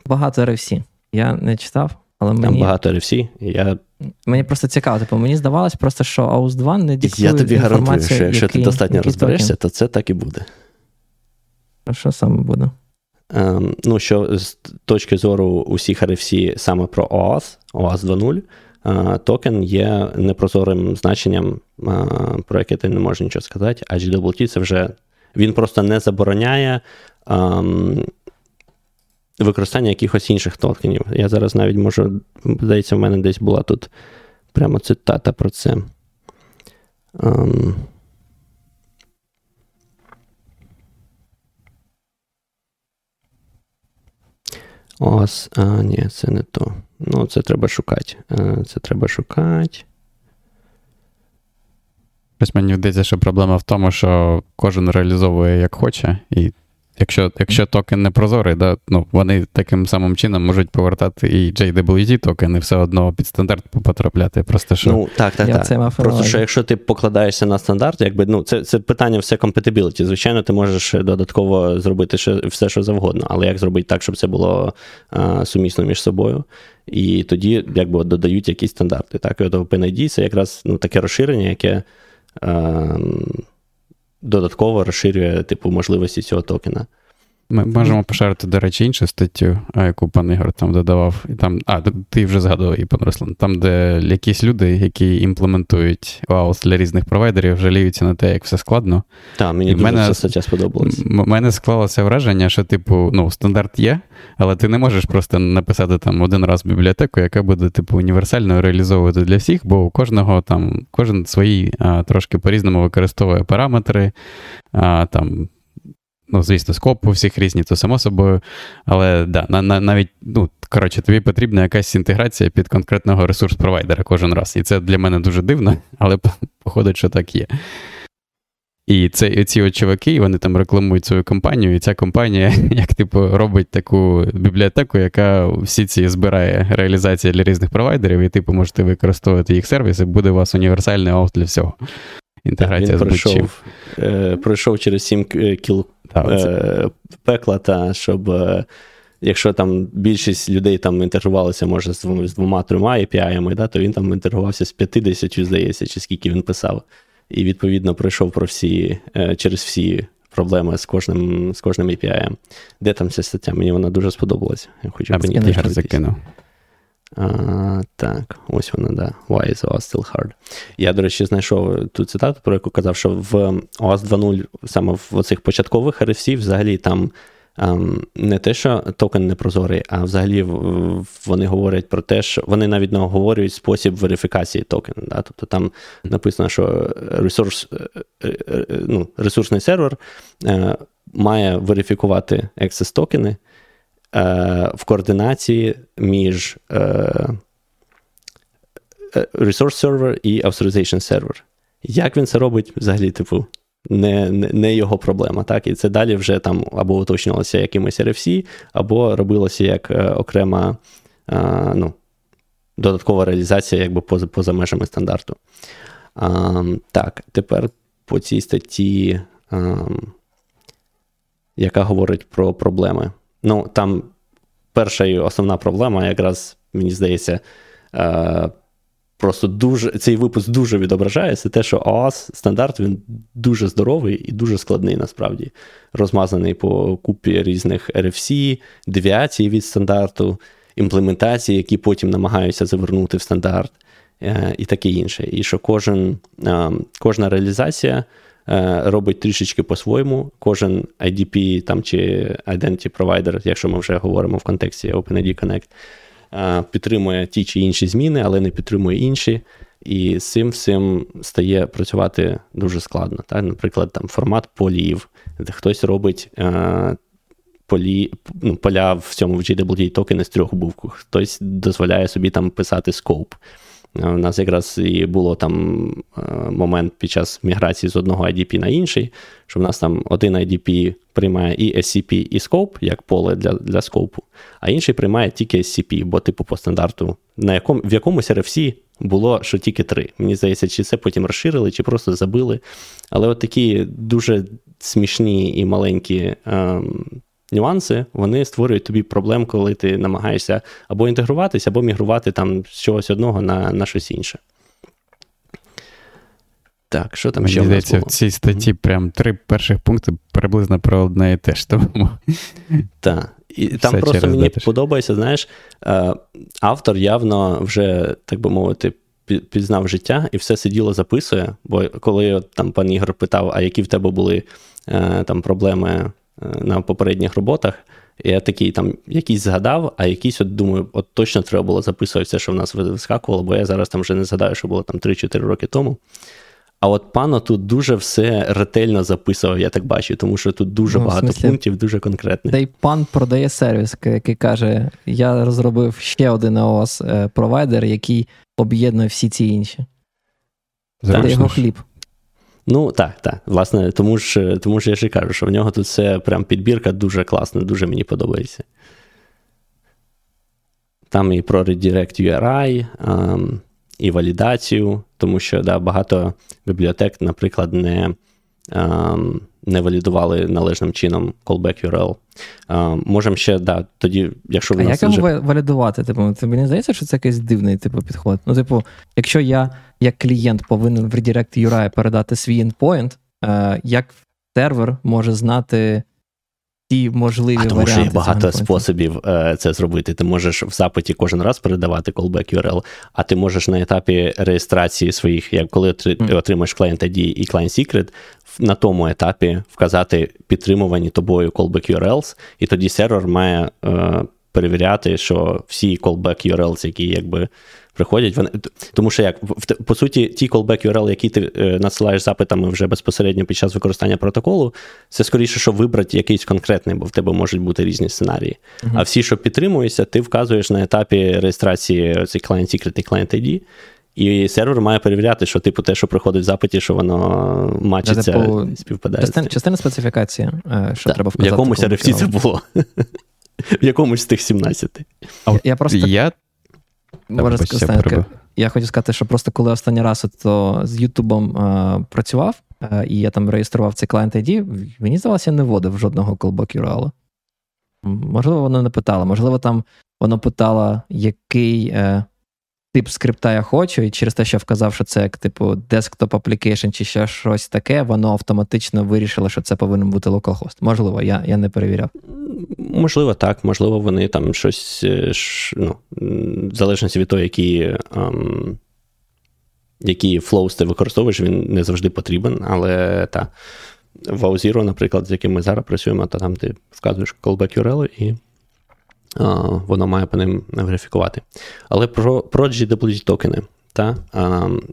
Багато RFC. Я не читав, але мені. Там багато RFC. Я... Мені просто цікаво, типу, мені здавалось просто, що AUS 2 не диктує Я тобі гарантую, що якщо який, ти достатньо розберешся, токен. то це так і буде. А що саме буде? Ем, ну, що з точки зору усіх RFC саме про OAuth, OAuth 2.0, е, токен є непрозорим значенням, е, про яке ти не можеш нічого сказати, а GWT це вже він просто не забороняє ем, використання якихось інших токенів. Я зараз навіть можу, здається, в мене десь була тут прямо цитата про це. Ем, Ос, а, ні, це не то. Ну, це треба шукати. Це треба шукати. Ось мені здається, що проблема в тому, що кожен реалізовує як хоче, і якщо якщо токен не прозорий, да, ну, вони таким самим чином можуть повертати і JWT токен, і все одно під стандарт потрапляти. Просто що... Ну, так, так, Я так. це мав Просто що якщо ти покладаєшся на стандарт, якби ну це, це питання все compatibility. Звичайно, ти можеш додатково зробити ще все, що завгодно, але як зробити так, щоб це було а, сумісно між собою. І тоді якби додають якісь стандарти. Так, і от OpenID це якраз ну, таке розширення, яке е, додатково розширює типу можливості цього токена. Ми можемо пошарити, до речі, іншу статтю, яку пан Ігор там додавав. І там, а, ти вже згадував і пан Руслан. Там, де якісь люди, які імплементують OAuth для різних провайдерів, жаліються на те, як все складно. Так, мені І дуже мене- ця стаття сподобалась. У мене склалося враження, що, типу, ну, стандарт є, але ти не можеш просто написати там один раз бібліотеку, яка буде, типу, універсально реалізовувати для всіх, бо у кожного там кожен свої а, трошки по-різному використовує параметри, а, там. Ну, звісно, скоп у всіх різні, то само собою. Але да, на, на, навіть, ну, коротше, тобі потрібна якась інтеграція під конкретного ресурс-провайдера кожен раз. І це для мене дуже дивно, але походить, що так є. І це ці от чуваки, вони там рекламують свою компанію, і ця компанія, як типу, робить таку бібліотеку, яка всі ці збирає реалізації для різних провайдерів, і типу можете використовувати їх сервіси, буде у вас універсальний аут для всього. Інтеграція Він з будь-чим. пройшов, е, пройшов через 7 кіл Так, оце. Е, пекла, та щоб. е, Якщо там більшість людей там інтегрувалися, може, з з двома-трьома API, да, то він там інтегрувався з 50, здається, чи скільки він писав. І відповідно пройшов про всі, е, через всі проблеми з кожним, з кожним API. Де там ця стаття? Мені вона дуже сподобалася. Я хочу закинув. А, так, ось вона, да. Why is OAuth still hard? Я, до речі, знайшов ту цитату, про яку казав, що в OAuth 2.0, саме в оцих початкових RFC, взагалі там ем, не те, що токен не прозорий, а взагалі вони говорять про те, що вони навіть не оговорюють спосіб верифікації токена. Да? Тобто там написано, що ресурс, е, е, е, ну, ресурсний сервер е, має верифікувати access токени е, в координації між е, е, resource server і authorization server. Як він це робить, взагалі, типу, не, не, його проблема. Так? І це далі вже там або уточнювалося якимось RFC, або робилося як е, окрема е, ну, додаткова реалізація якби поза, поза межами стандарту. А, так, тепер по цій статті, а, яка говорить про проблеми. Ну, там перша і основна проблема, якраз, мені здається, е, просто дуже цей випуск дуже відображає, це те, що OAuth стандарт він дуже здоровий і дуже складний насправді. Розмазаний по купі різних RFC, девіацій від стандарту, імплементації, які потім намагаються завернути в стандарт, е, і таке інше. І що кожен, е, кожна реалізація. Е, Робить трішечки по-своєму. Кожен IDP там, чи Identity Provider, якщо ми вже говоримо в контексті OpenID Connect, е, підтримує ті чи інші зміни, але не підтримує інші. І з цим всім стає працювати дуже складно. Так? Наприклад, там формат полів, де хтось робить е, полі, ну, поля в цьому в GWT токени з трьох букв, хтось дозволяє собі там писати scope. У нас якраз і було там момент під час міграції з одного IDP на інший, що в нас там один IDP приймає і SCP, і Scope, як поле для для скопу, а інший приймає тільки SCP, бо типу по стандарту, на якому, в якомусь RFC було що тільки три. Мені здається, чи це потім розширили, чи просто забили. Але от такі дуже смішні і маленькі ем, нюанси, вони створюють тобі проблем, коли ти намагаєшся або інтегруватися, або мігрувати там з чогось одного на, на щось інше. Так, що там Мені ще в здається, в цій статті mm-hmm. прям три перших пункти приблизно про одне і те ж. Тому... Так. І там просто мені датиш. подобається, знаєш, е, автор явно вже, так би мовити, пізнав життя і все сиділо записує. Бо коли там пан Ігор питав, а які в тебе були е, там проблеми на попередніх роботах, я такий там якийсь згадав, а якийсь от думаю, от точно треба було записувати все, що в нас вискакувало, бо я зараз там вже не згадаю, що було там 3-4 роки тому. А от пано тут дуже все ретельно записував, я так бачу, тому що тут дуже ну, багато смислі, пунктів, дуже конкретних. Та й пан продає сервіс, який каже: я розробив ще один OS е, провайдер, який об'єднує всі ці інші. Це його хліб. Ну, так, так. Власне, тому ж тому ж я ж і кажу, що в нього тут все прям підбірка дуже класна, дуже мені подобається. Там і про Redirect URI, і валідацію, тому що да, багато бібліотек, наприклад, не не валідували належним чином callback URL. Можемо ще, да, тоді, якщо в а нас. як вже... валідувати? Типу, тобі не здається, що це якийсь дивний типу, підход? Ну, типу, якщо я як клієнт повинен в Redirect URI передати свій endpoint, е, як сервер може знати ті можливі а, тому що є багато способів е, це зробити. Ти можеш в запиті кожен раз передавати callback URL, а ти можеш на етапі реєстрації своїх, як коли ти mm. отримаєш client ID і client secret, на тому етапі вказати підтримувані тобою callback URLs, і тоді сервер має е, перевіряти, що всі callback URLs, які якби приходять. Вони, Тому що як по суті, ті callback URL, які ти е, надсилаєш запитами вже безпосередньо під час використання протоколу, це скоріше, що вибрати якийсь конкретний, бо в тебе можуть бути різні сценарії. Uh-huh. А всі, що підтримуються, ти вказуєш на етапі реєстрації цей client secret і client ID. І сервер має перевіряти, що типу те, що приходить в запиті, що воно мачиться, типу, співпадає. Частина, частина специфікації, е, що да, треба вказати. В якомусь RFC це було. В якомусь з тих 17. Я, я просто я Може сказати, я хочу сказати, що просто коли останній раз то з Ютубом е, працював, е, і я там реєстрував цей клієнт ID, мені здавалося, я не вводив жодного callback URL. Можливо, воно не питало, можливо, там воно питало, який е, тип скрипта я хочу, і через те, що вказав, що це як типу desktop application чи ще щось таке, воно автоматично вирішило, що це повинен бути localhost. Можливо, я я не перевіряв. Можливо, так, можливо, вони там щось е, ну, в залежності від того, які. Um, які флоус ти використовуєш, він не завжди потрібен, але та, в AuZero, наприклад, з яким ми зараз працюємо, то там ти вказуєш callback URL і воно має по ним верифікувати. Але про про GWT токени, та,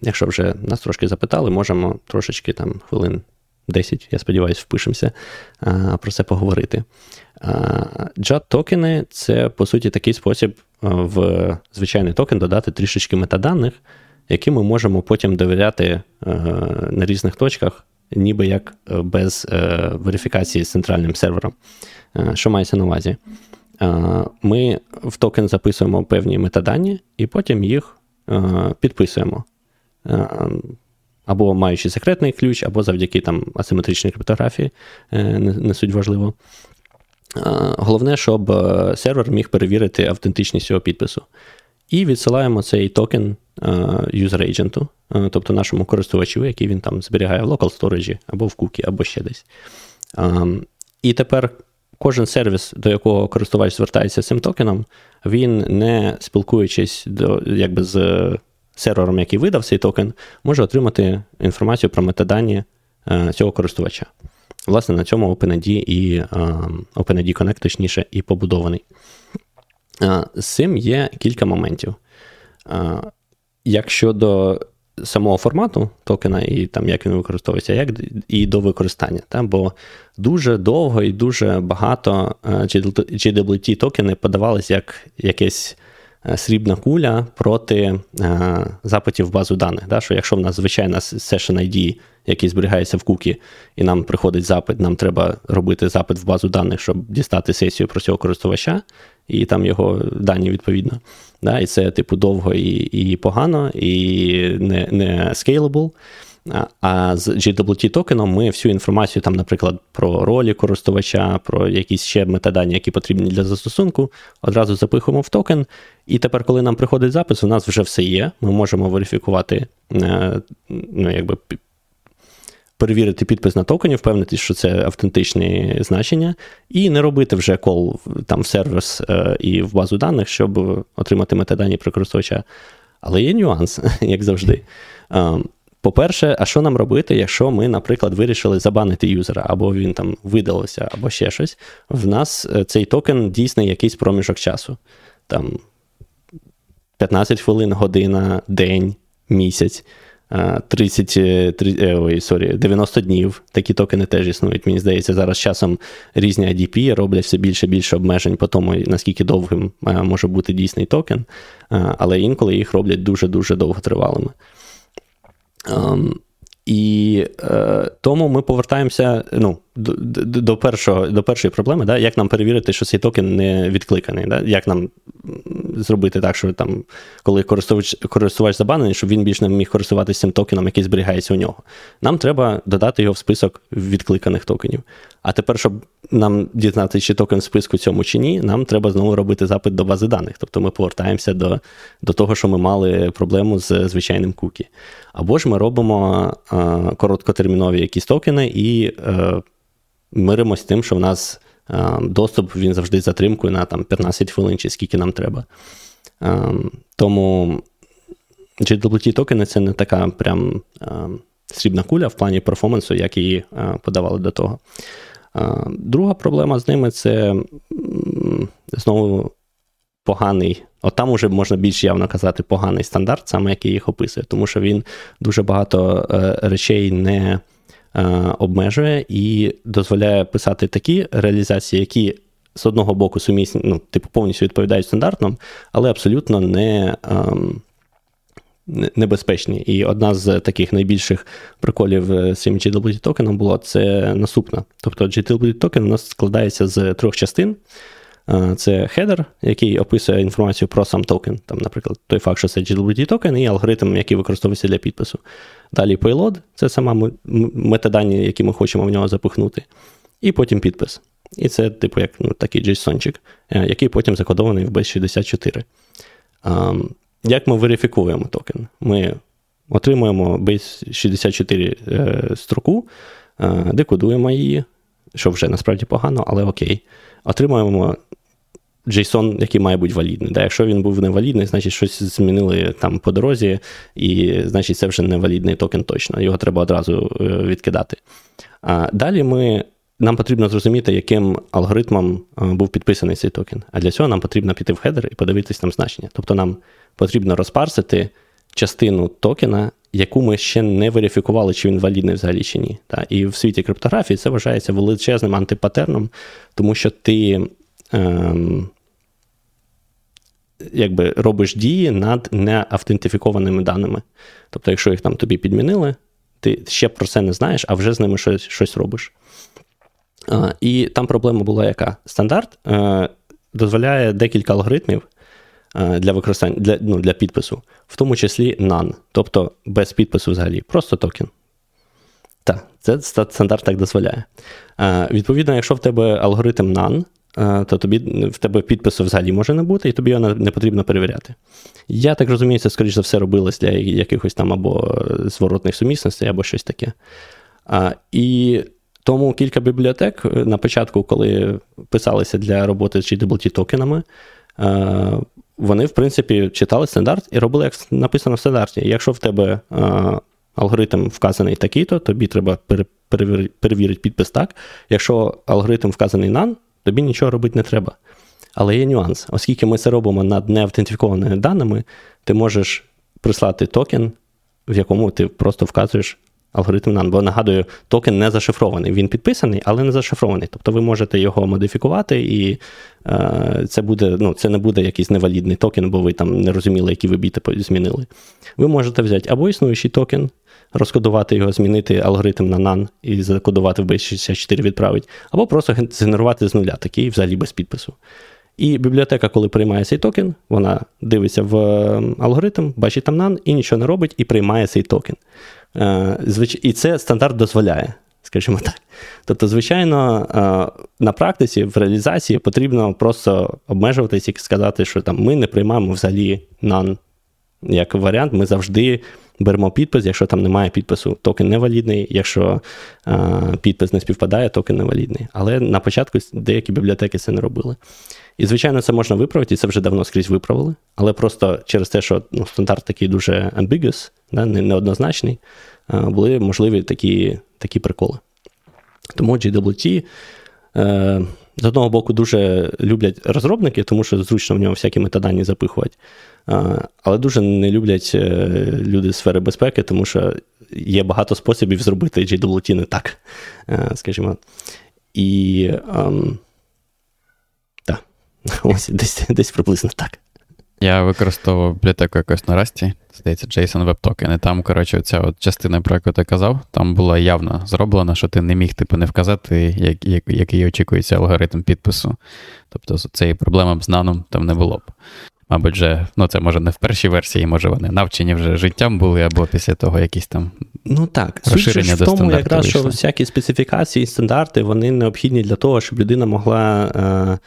якщо вже нас трошки запитали, можемо трошечки там хвилин 10, я сподіваюся, впишемося про це поговорити. JAT токени це, по суті, такий спосіб в звичайний токен додати трішечки метаданих, які ми можемо потім довіряти на різних точках, ніби як без верифікації з центральним сервером. Що мається на увазі? Ми в токен записуємо певні метадані і потім їх підписуємо. Або маючи секретний ключ, або завдяки там асиметричній криптографії, е, не суть важливо. Головне, щоб е, сервер міг перевірити автентичність цього підпису. І відсилаємо цей токен user agent, тобто нашому користувачу, який він там зберігає в local storage, або в кукі, або ще десь. І тепер кожен сервіс, до якого користувач звертається цим токеном, він не спілкуючись до, якби з сервером, який видав цей токен, може отримати інформацію про метадані е, цього користувача. Власне, на цьому OpenID і е, OpenID Connect, точніше, і побудований. Е, з цим є кілька моментів. Якщо до самого формату токена і там як він використовується, як і до використання. Та? Бо дуже довго і дуже багато GWT токени подавались як якесь Е, срібна куля проти е, запитів в базу даних. Да? Що Якщо в нас звичайна session ID, який зберігається в кукі, і нам приходить запит, нам треба робити запит в базу даних, щоб дістати сесію про цього користувача, і там його дані відповідно. Да? І це, типу, довго і і погано, і не не scalable. А з GWT токеном ми всю інформацію, там, наприклад, про ролі користувача, про якісь ще метадані, які потрібні для застосунку, одразу запихуємо в токен. І тепер, коли нам приходить запис, у нас вже все є. Ми можемо верифікувати, е, ну, якби перевірити підпис на токені, впевнитись, що це автентичні значення, і не робити вже кол там в сервіс е, і в базу даних, щоб отримати метадані про користувача. Але є нюанс, як завжди. Ем, по-перше, а що нам робити, якщо ми, наприклад, вирішили забанити юзера, або він там видалився, або ще щось. В нас е, цей токен дійсний якийсь проміжок часу. Там 15 хвилин, година, день, місяць, 30, е, е, ой, sorry, 90 днів. Такі токени теж існують. Мені здається, зараз часом різні IDP роблять все більше і більше обмежень по тому, наскільки довгим може бути дійсний токен, але інколи їх роблять дуже-дуже довготривалими. Um, і е, тому ми повертаємося ну, до до, першого, до першої проблеми, да, як нам перевірити, що цей токен не відкликаний. Да? Як нам зробити так, що там, коли користувач користувач забанений, щоб він більш не міг користуватися цим токеном, який зберігається у нього. Нам треба додати його в список відкликаних токенів. А тепер, щоб нам дізнатися, чи токен в списку цьому чи ні, нам треба знову робити запит до бази даних. Тобто ми повертаємося до до того, що ми мали проблему з звичайним кукі. Або ж ми робимо е, короткотермінові якісь токени і е, миримось тим, що в нас доступ він завжди затримкою на там, 15 хвилин чи скільки нам треба. Е, тому GWT токени це не така прям е, срібна куля в плані перформансу, як її е, подавали до того. Друга проблема з ними це знову поганий, от там уже можна більш явно казати, поганий стандарт, саме який їх описує, тому що він дуже багато е, речей не е, обмежує і дозволяє писати такі реалізації, які. З одного боку сумісні, ну, типу, повністю відповідають стандартам, але абсолютно не ем, небезпечні. І одна з таких найбільших приколів з цим GWT токеном було це наступна. Тобто GWT токен у нас складається з трьох частин. Це хедер, який описує інформацію про сам токен, там, наприклад, той факт, що це GWT токен, і алгоритм, який використовується для підпису. Далі payload – це сама метадані, які ми хочемо в нього запихнути. І потім підпис. І це, типу, як ну, такий JSON-чик, е, який потім закодований в Base64. Як ми верифікуємо токен? Ми отримуємо Base64 е, строку, е, декодуємо її, що вже насправді погано, але окей. Отримуємо JSON, який має бути валідний. Да? Якщо він був невалідний, значить щось змінили там по дорозі, і значить це вже невалідний токен точно. Його треба одразу е, відкидати. А Далі ми. Нам потрібно зрозуміти, яким алгоритмом був підписаний цей токен. А для цього нам потрібно піти в хедер і подивитись там значення. Тобто нам потрібно розпарсити частину токена, яку ми ще не верифікували, чи він валідний взагалі чи ні. І в світі криптографії це вважається величезним антипатерном, тому що ти ем, якби робиш дії над неавтентифікованими даними. Тобто, якщо їх там тобі підмінили, ти ще про це не знаєш, а вже з ними щось щось робиш. А, І там проблема була яка? Стандарт е, дозволяє декілька алгоритмів. Е, для використання для ну, для підпису, в тому числі none, тобто без підпису взагалі, просто токен. Так, це стандарт так дозволяє. Е, відповідно, якщо в тебе алгоритм е, то тобі в тебе підпису взагалі може не бути, і тобі його не потрібно перевіряти. Я так розумію, це, скоріш за все, робилось для якихось там або зворотних сумісностей, або щось таке. І тому кілька бібліотек на початку, коли писалися для роботи з GWT токенами, вони, в принципі, читали стандарт і робили, як написано в стандарті. Якщо в тебе а, алгоритм вказаний такий-то, тобі треба перевірити, підпис так. Якщо алгоритм вказаний none, тобі нічого робити не треба. Але є нюанс, оскільки ми це робимо над неавтентифікованими даними, ти можеш прислати токен, в якому ти просто вказуєш алгоритм NAND, бо нагадую, токен не зашифрований. Він підписаний, але не зашифрований. Тобто ви можете його модифікувати, і е, це буде, ну, це не буде якийсь невалідний токен, бо ви там не розуміли, які ви біти змінили. Ви можете взяти або існуючий токен, розкодувати його, змінити алгоритм на NAND і закодувати в B64 відправить, або просто згенерувати з нуля, такий взагалі без підпису. І бібліотека, коли приймає цей токен, вона дивиться в ем, алгоритм, бачить там NaN і нічого не робить, і приймає цей токен. Е, і це стандарт дозволяє, скажімо так. Тобто, звичайно, е, на практиці, в реалізації потрібно просто обмежуватись і сказати, що там ми не приймаємо взагалі NaN як варіант, ми завжди беремо підпис, якщо там немає підпису, токен невалідний, якщо е, підпис не співпадає, токен невалідний. Але на початку деякі бібліотеки це не робили. І, звичайно, це можна виправити, і це вже давно скрізь виправили. Але просто через те, що ну, стандарт такий дуже ambiguous, да, неоднозначний, були можливі такі такі приколи. Тому GWT. Е, з одного боку, дуже люблять розробники, тому що зручно в нього всякі метадані запихувати. Але дуже не люблять е, люди з сфери безпеки, тому що є багато способів зробити JWT не так, е, скажімо. І ем, та, ось десь десь приблизно так. Я використовував бібліотеку якось на Расті, здається, JSON Web Token. І там, коротше, ця от частина, про яку ти казав, там була явно зроблена, що ти не міг типу, не вказати, як, як, який очікується алгоритм підпису. Тобто цієї проблеми з наном там не було б. Мабуть, вже, ну це може не в першій версії, може вони навчені вже життям були, або після того якісь там. Ну так, розширення суть в тому, якраз вийшло. що всякі специфікації, стандарти, вони необхідні для того, щоб людина могла. Е,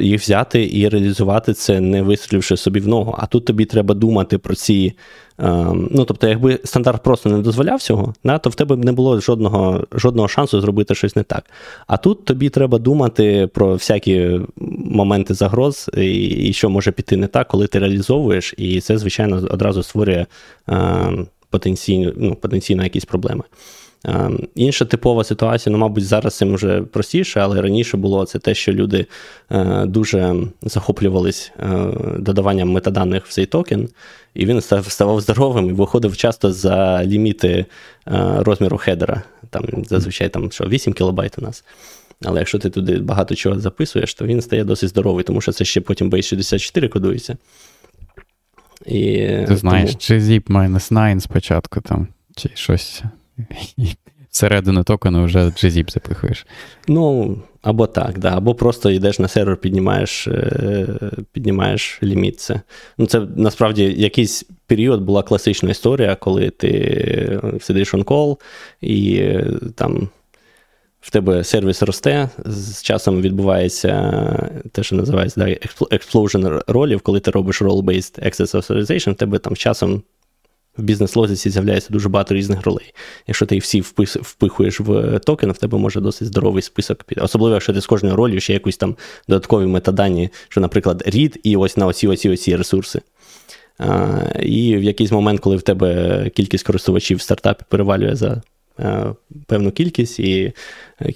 їх взяти і реалізувати це, не вистріливши собі в ногу. А тут тобі треба думати про ці. Ем, ну, тобто, якби стандарт просто не дозволяв цього, да, то в тебе б не було жодного жодного шансу зробити щось не так. А тут тобі треба думати про всякі моменти загроз, і, і що може піти не так, коли ти реалізовуєш, і це, звичайно, одразу створює е, потенційно, ну, потенційно якісь проблеми. Ем, інша типова ситуація, ну, мабуть, зараз цим вже простіше, але раніше було це те, що люди е, дуже захоплювались е, додаванням метаданих в цей токен, і він ставав здоровим і виходив часто за ліміти е, розміру хедера. Там зазвичай там що 8 кілобайт у нас. Але якщо ти туди багато чого записуєш, то він стає досить здоровий, тому що це ще потім base 64 кодується. І Ти знаєш, тому... чи zip-9 спочатку там, чи щось всередину токену вже GZIP запихуєш. Ну, або так, да. або просто йдеш на сервер, піднімаєш е, піднімаєш ліміт. Це Ну, це насправді якийсь період була класична історія, коли ти сидиш on call і е, там. В тебе сервіс росте, з часом відбувається те, що називається да, explosion ролів, коли ти робиш role-based access authorization, в тебе там часом в бізнес-логіці з'являється дуже багато різних ролей. Якщо ти їх всі впихуєш в токен, в тебе може досить здоровий список. піти. Особливо, якщо ти з кожною ролью ще якусь там додаткові метадані, що, наприклад, рід і ось на оці оці оці ресурси. А, І в якийсь момент, коли в тебе кількість користувачів в стартапі перевалює за Е, певну кількість, і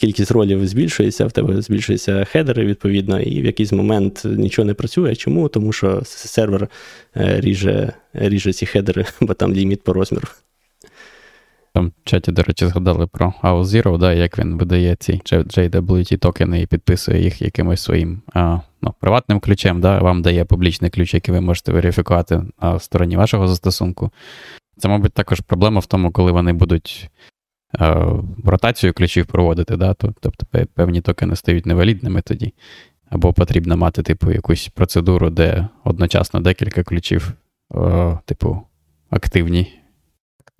кількість ролів збільшується, в тебе збільшуються хедери, відповідно, і в якийсь момент нічого не працює. Чому? Тому що сервер е, ріже, ріже ці хедери, бо там ліміт по розміру. Там в чаті, до речі, згадали про AOZero, да, як він видає ці JWT токени і підписує їх якимось своїм а, ну, приватним ключем, да, вам дає публічний ключ, який ви можете верифікувати на стороні вашого застосунку. Це, мабуть, також проблема в тому, коли вони будуть Е, ротацію ключів проводити, да, тобто певні токени стають невалідними тоді. Або потрібно мати, типу, якусь процедуру, де одночасно декілька ключів, о, типу, активні.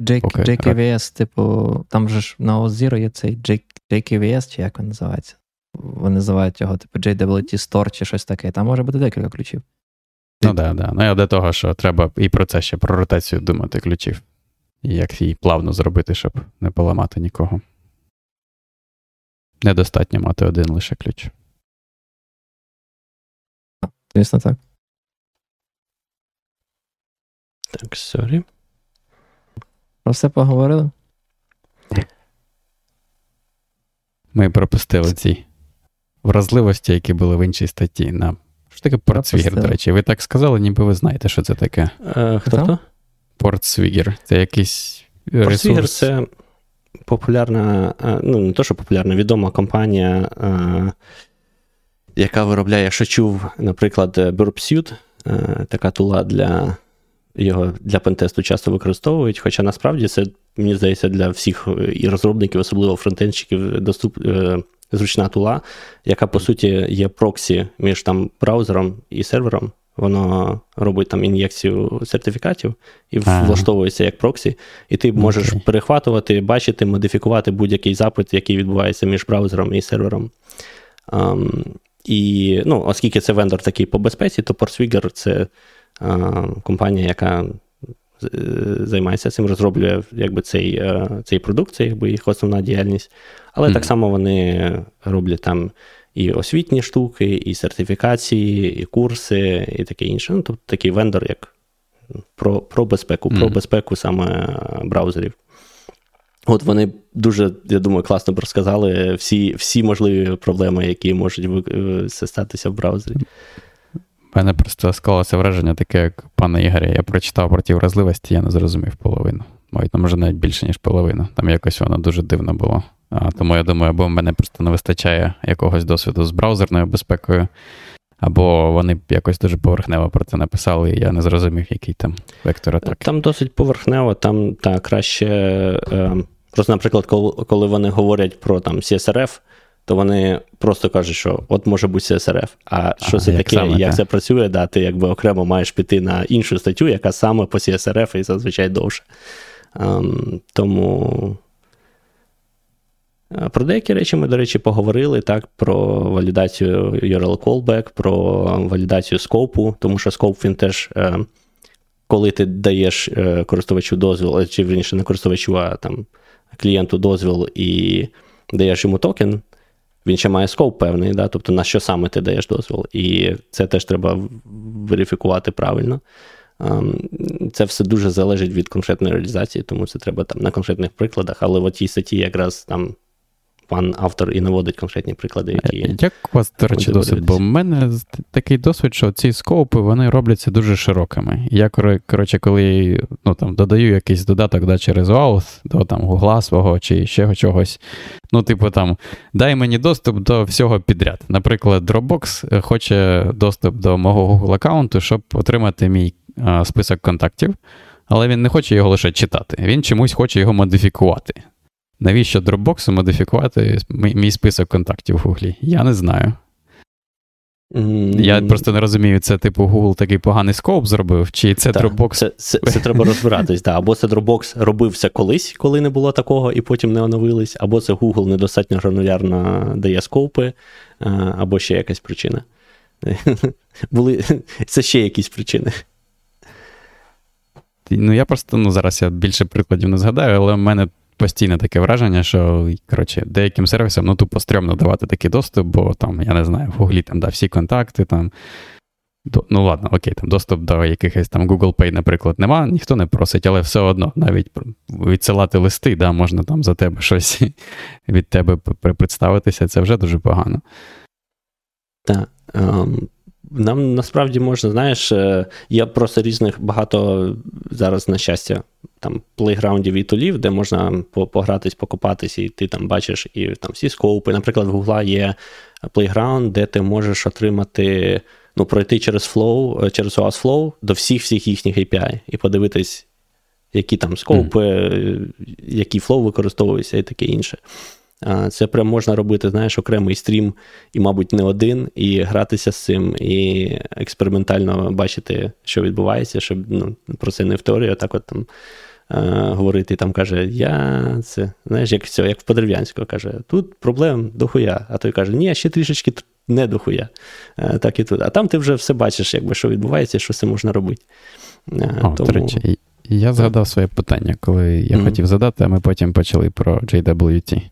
JKVS, типу, там же ж на OZero є цей JKVS, чи як він називається? Вони називають його, типу, JWT Store чи щось таке. Там може бути декілька ключів. Ну так, да, да. ну я до того, що треба і про це ще про ротацію думати ключів і як її плавно зробити, щоб не поламати нікого. Недостатньо мати один лише ключ. Звісно, так. Так, sorry. Про все поговорили? Ми пропустили ці вразливості, які були в іншій статті. на Що таке PortSwigger, до речі? Ви так сказали, ніби ви знаєте, що це таке. Е, Хто? хто? PortSwigger. Це якийсь ресурс. PortSwigger це популярна, ну не то, що популярна, відома компанія, яка виробляє, якщо чув, наприклад, Burp Suite, така tool а для його для пентесту часто використовують. Хоча насправді це, мені здається, для всіх і розробників, особливо фронтенщиків, доступ, зручна тула, яка по суті є проксі між там браузером і сервером. Воно робить там ін'єкцію сертифікатів і ага. влаштовується як проксі, і ти можеш okay. перехватувати, бачити, модифікувати будь-який запит, який відбувається між браузером і сервером. Um, і ну, оскільки це вендор такий по безпеці, то Portswigger це uh, компанія, яка е, займається цим, розроблює якби, цей uh, цей продукт, це якби їх основна діяльність. Але mm-hmm. так само вони роблять там і освітні штуки, і сертифікації, і курси, і таке інше. Ну, Тобто такий вендор, як про про безпеку, mm. про безпеку саме браузерів. От вони дуже, я думаю, класно розказали всі всі можливі проблеми, які можуть е, статися в браузері. У мене просто склалося враження таке, як пане Ігорі, я прочитав про ті вразливості, я не зрозумів половину. Мабуть, може навіть більше, ніж половину. Там якось воно дуже дивно було. Тому я думаю, або в мене просто не вистачає якогось досвіду з браузерною безпекою, або вони якось дуже поверхнево про це написали, і я не зрозумів, який там вектор атаки. Там досить поверхнево, там та краще. Е, просто, наприклад, коли, коли вони говорять про там CSRF, то вони просто кажуть, що от може бути CSRF. А що це як таке, саме, як та? це працює, да, ти якби окремо маєш піти на іншу статтю, яка саме по CSRF і зазвичай довше. Um, тому Е, про деякі речі ми, до речі, поговорили так, про валідацію URL callback, про валідацію скопу, тому що скоп він теж, е, коли ти даєш е, користувачу дозвіл, чи верніше не користувачу, а там клієнту дозвіл і даєш йому токен, він ще має скоп певний, да? тобто на що саме ти даєш дозвіл. І це теж треба верифікувати правильно. Ем, це все дуже залежить від конкретної реалізації, тому це треба там на конкретних прикладах, але в тій статті якраз там пан автор і наводить конкретні приклади, які. Як у вас, до речі, досвід? Бо в мене такий досвід, що ці скопи вони робляться дуже широкими. Я, коротше, коли ну, там, додаю якийсь додаток да, через Auth, до там Гугла свого чи ще чогось. Ну, типу, там, дай мені доступ до всього підряд. Наприклад, Dropbox хоче доступ до мого Google аккаунту, щоб отримати мій а, список контактів. Але він не хоче його лише читати, він чомусь хоче його модифікувати. Навіщо Dropbox модифікувати мій список контактів в Гуглі? Я не знаю. Mm. Я просто не розумію, це типу Google такий поганий скоп зробив, чи це так, Dropbox. Це це, це треба розбиратись. да. Або це Dropbox робився колись, коли не було такого, і потім не оновились, або це Google недостатньо гранулярно дає скопи, або ще якась причина. Були... Це ще якісь причини. Ну, я просто ну, зараз я більше прикладів не згадаю, але в мене постійне таке враження, що коротше, деяким сервісам ну, тупо стрьомно давати такий доступ, бо там, я не знаю, в Гуглі там да, всі контакти. там, до, Ну, ладно, окей, там доступ до якихось там Google Pay, наприклад, нема, ніхто не просить, але все одно навіть відсилати листи, да, можна там за тебе щось від тебе представитися, це вже дуже погано. Так. Um, нам насправді можна, знаєш, е, є просто різних багато зараз, на щастя, там плейграундів і тулів, де можна погратись, покопатись, і ти там бачиш і там всі скоупи. Наприклад, в Гугла є плейграунд, де ти можеш отримати, ну, пройти через Flow, е, через OAuth Flow до всіх всіх їхніх API і подивитись, які там скоупи, mm. які flow використовуються і таке інше. Це прям можна робити, знаєш, окремий стрім, і, мабуть, не один, і гратися з цим, і експериментально бачити, що відбувається, щоб ну, про це не в теорії, а так от там говорити. І там каже, я це, знаєш, як все, як в Подерев'янського каже, тут проблем дохуя. А той каже, ні, ще трішечки не дохуя. Так і тут. А там ти вже все бачиш, якби, що відбувається, що це можна робити. О, Тому... речі, я згадав своє питання, коли я mm-hmm. хотів задати, а ми потім почали про JWT.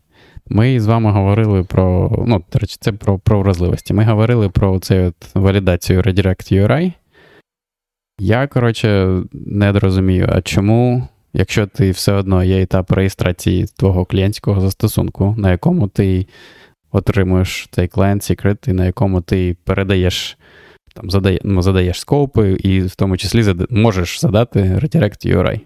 Ми з вами говорили про, ну, це про про вразливості. Ми говорили про цю валідацію Redirect URI. Я, коротше, не розумію, а чому, якщо ти все одно є етап реєстрації твого клієнтського застосунку, на якому ти отримуєш цей клієнт секрет, і на якому ти передаєш, там, задає, ну, задаєш scope и, і в тому числі зада, можеш задати Redirect URI.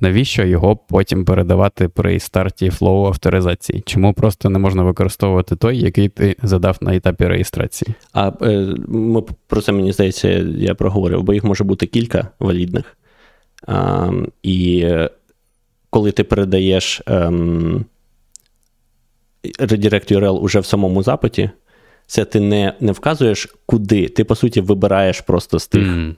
Навіщо його потім передавати при старті flow авторизації? Чому просто не можна використовувати той, який ти задав на етапі реєстрації? А е, ми про це мені здається, я проговорив, бо їх може бути кілька валідних. А, І коли ти передаєш ем, redirect URL уже в самому запиті, це ти не не вказуєш куди. Ти, по суті, вибираєш просто з тих, mm.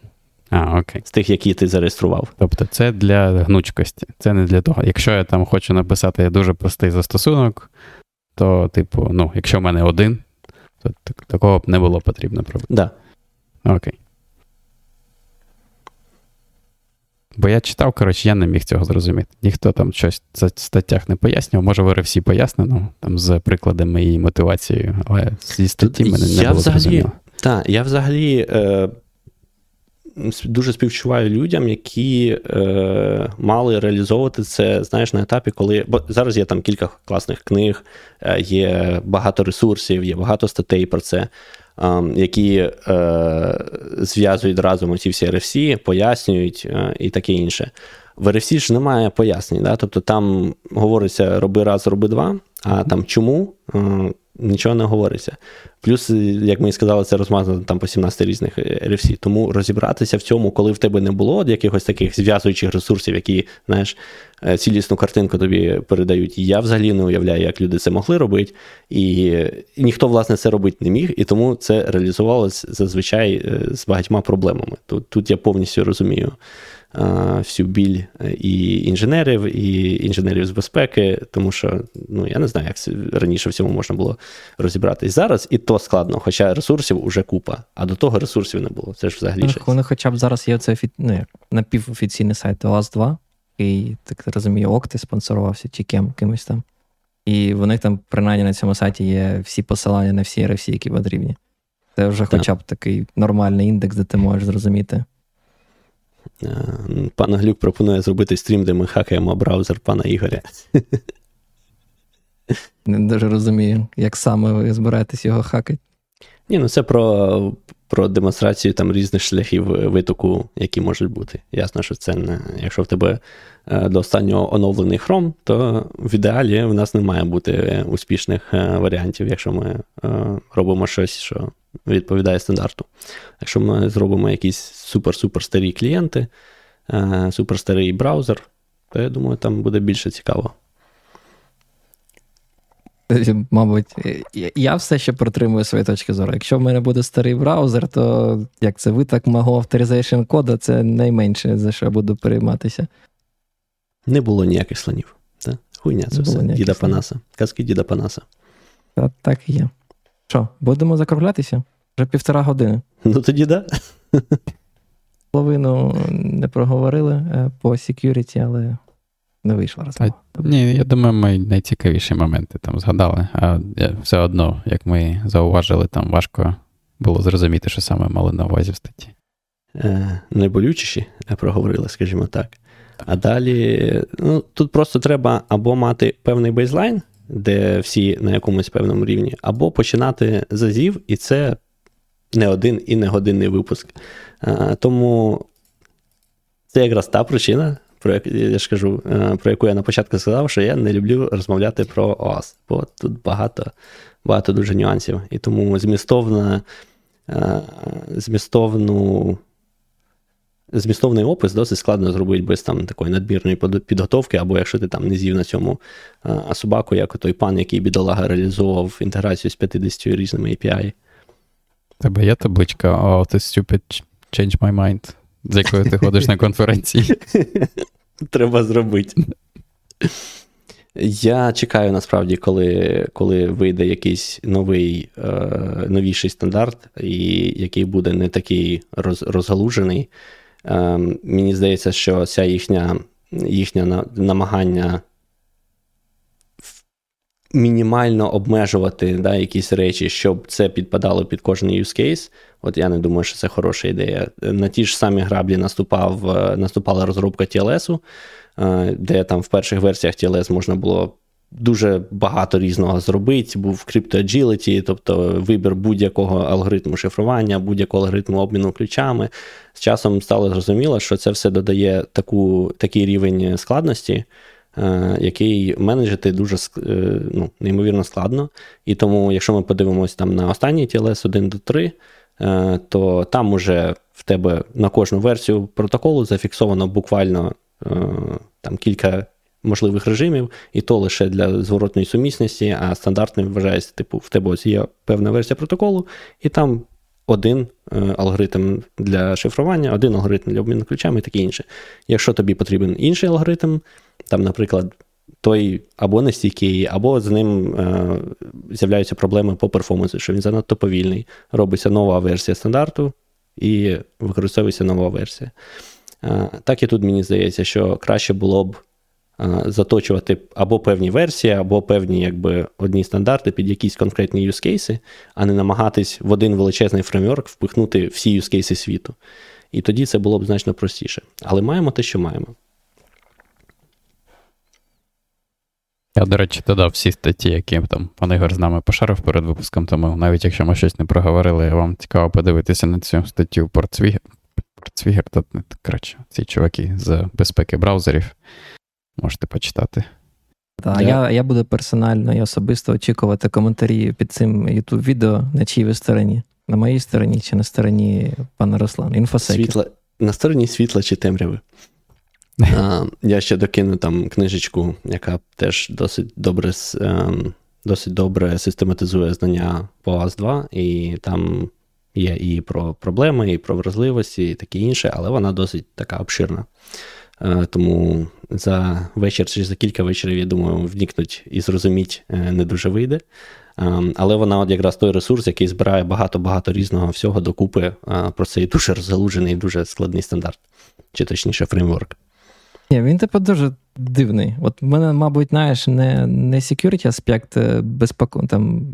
А, окей. з тих, які ти зареєстрував. Тобто це для гнучкості. Це не для того. Якщо я там хочу написати дуже простий застосунок, то, типу, ну, якщо в мене один, то такого б не було потрібно пробувати. Да. Окей. Бо я читав, коротше, я не міг цього зрозуміти. Ніхто там щось в статтях не пояснював. Може, в всі пояснено там з прикладами і мотивацією, але зі статті мене не я було взагалі, зрозуміло. Так, я взагалі е, дуже співчуваю людям, які е, мали реалізовувати це, знаєш, на етапі, коли. Бо зараз є там кілька класних книг, е, є багато ресурсів, є багато статей про це які е, зв'язують разом ці всі RFC, пояснюють е, і таке інше. В RFC ж немає пояснень. Да? Тобто там говориться роби раз, роби два, а там чому е, нічого не говориться. Плюс, як ми і сказали, це розмазано там по 17 різних RFC. Тому розібратися в цьому, коли в тебе не було якихось таких зв'язуючих ресурсів, які, знаєш, Е, цілісну картинку тобі передають. Я взагалі не уявляю, як люди це могли робити, і, і ніхто, власне, це робити не міг, і тому це реалізувалось зазвичай е, з багатьма проблемами. Тут, тут я повністю розумію. Е, всю біль і інженерів, і інженерів з безпеки, тому що ну я не знаю, як раніше в цьому можна було розібратись. Зараз і то складно, хоча ресурсів уже купа, а до того ресурсів не було. Це ж взагалі. Вони хоча б зараз є це ну, напівофіційний сайт оаз 2 який, так розумію, Окти спонсорувався чи ким, кимось там. І в них там, принаймні, на цьому сайті є всі посилання на всі RFC, які потрібні. Це вже хоча б такий нормальний індекс, де ти можеш зрозуміти. Е, пан Глюк пропонує зробити стрім, де ми хакаємо браузер пана Ігоря. Не дуже розумію, як саме ви збираєтесь його хакати. Ні, ну це про про демонстрацію там різних шляхів витоку, які можуть бути. Ясно, що це не якщо в тебе е, до останнього оновлений Chrome, то в ідеалі в нас не має бути успішних е, варіантів, якщо ми робимо щось, що відповідає стандарту. Якщо ми зробимо якісь супер-супер старі клієнти, суперстарий браузер, то я думаю, там буде більше цікаво. Мабуть, я все ще притримуюсь своєї точки зору. Якщо в мене буде старий браузер, то як витік мого authorization code а, це найменше, за що я буду перейматися. Не було ніяких слонів. Так? Хуйня це все. Діда слонів. Панаса. Казки діда Панаса. Та, так і є. Що, будемо закруглятися? Вже півтора години. Ну тоді да. Половину не проговорили е, по security, але не вийшла розмова. Ні, я думаю, ми найцікавіші моменти там згадали, а все одно, як ми зауважили, там важко було зрозуміти, що саме мали на увазі в статті. Е, Найболючіші проговорили, скажімо так. А далі ну, тут просто треба або мати певний бейзлайн, де всі на якомусь певному рівні, або починати з азів, і це не один і не годинний випуск. Тому це якраз та причина, про я ж кажу, е, про яку я на початку сказав, що я не люблю розмовляти про ОАС, бо тут багато багато дуже нюансів. І тому змістовна, е, змістовну. Змістовний опис досить складно зробити без там такої надмірної підготовки, або якщо ти там не з'їв на цьому а собаку, як той пан, який бідолага реалізовував інтеграцію з 50 різними API. Тебе є табличка oh, this stupid change my mind, з якою ти ходиш на конференції. Треба зробити. Я чекаю насправді, коли коли вийде якийсь новий е, новіший стандарт, і який буде не такий роз, розгалужений. Е, мені здається, що ця їхня їхня намагання мінімально обмежувати да, якісь речі, щоб це підпадало під кожен use case. От я не думаю, що це хороша ідея. На ті ж самі граблі наступав, е, наступала розробка TLS, е, де там в перших версіях TLS можна було дуже багато різного зробити. Був CryptoAgility, тобто вибір будь-якого алгоритму шифрування, будь-якого алгоритму обміну ключами. З часом стало зрозуміло, що це все додає таку, такий рівень складності, е, який менеджити дуже е, ну, неймовірно складно. І тому, якщо ми подивимося там на останній TLS 1 до 3, е, то там уже в тебе на кожну версію протоколу зафіксовано буквально там кілька можливих режимів, і то лише для зворотної сумісності, а стандартним вважається, типу, в тебе ось є певна версія протоколу, і там один е, алгоритм для шифрування, один алгоритм для обміну ключами і таке інше. Якщо тобі потрібен інший алгоритм, там, наприклад, той або нестійкий, або з ним е, з'являються проблеми по перформансу, що він занадто повільний, робиться нова версія стандарту і використовується нова версія. Е, так і тут мені здається, що краще було б заточувати або певні версії, або певні якби, одні стандарти під якісь конкретні юзкейси, а не намагатись в один величезний фреймворк впихнути всі юзкейси світу. І тоді це було б значно простіше. Але маємо те, що маємо. Я, до речі, додав всі статті, які там пан Ігор з нами пошарив перед випуском, тому навіть якщо ми щось не проговорили, вам цікаво подивитися на цю статтю Портцвігер, Портцвігер, то коротше, ці чуваки з безпеки браузерів. Можете почитати. Так, yeah. я я буду персонально і особисто очікувати коментарі під цим youtube відео на чиїй ви стороні. На моїй стороні чи на стороні пана Руслана. Інфосекер. Світла, на стороні світла чи темряви. а, Я ще докину там книжечку, яка теж досить добре ем, досить добре систематизує знання по АС2, і там є і про проблеми, і про вразливості, і таке інше, але вона досить така обширна. Е, тому за вечір чи за кілька вечорів, я думаю, вникнуть і зрозуміть е, не дуже вийде. Е, але вона от якраз той ресурс, який збирає багато-багато різного всього докупи про цей дуже розгалужений, дуже складний стандарт, чи точніше фреймворк. Ні, Він типу дуже дивний. От в мене, мабуть, знаєш, не не security аспект безпеку там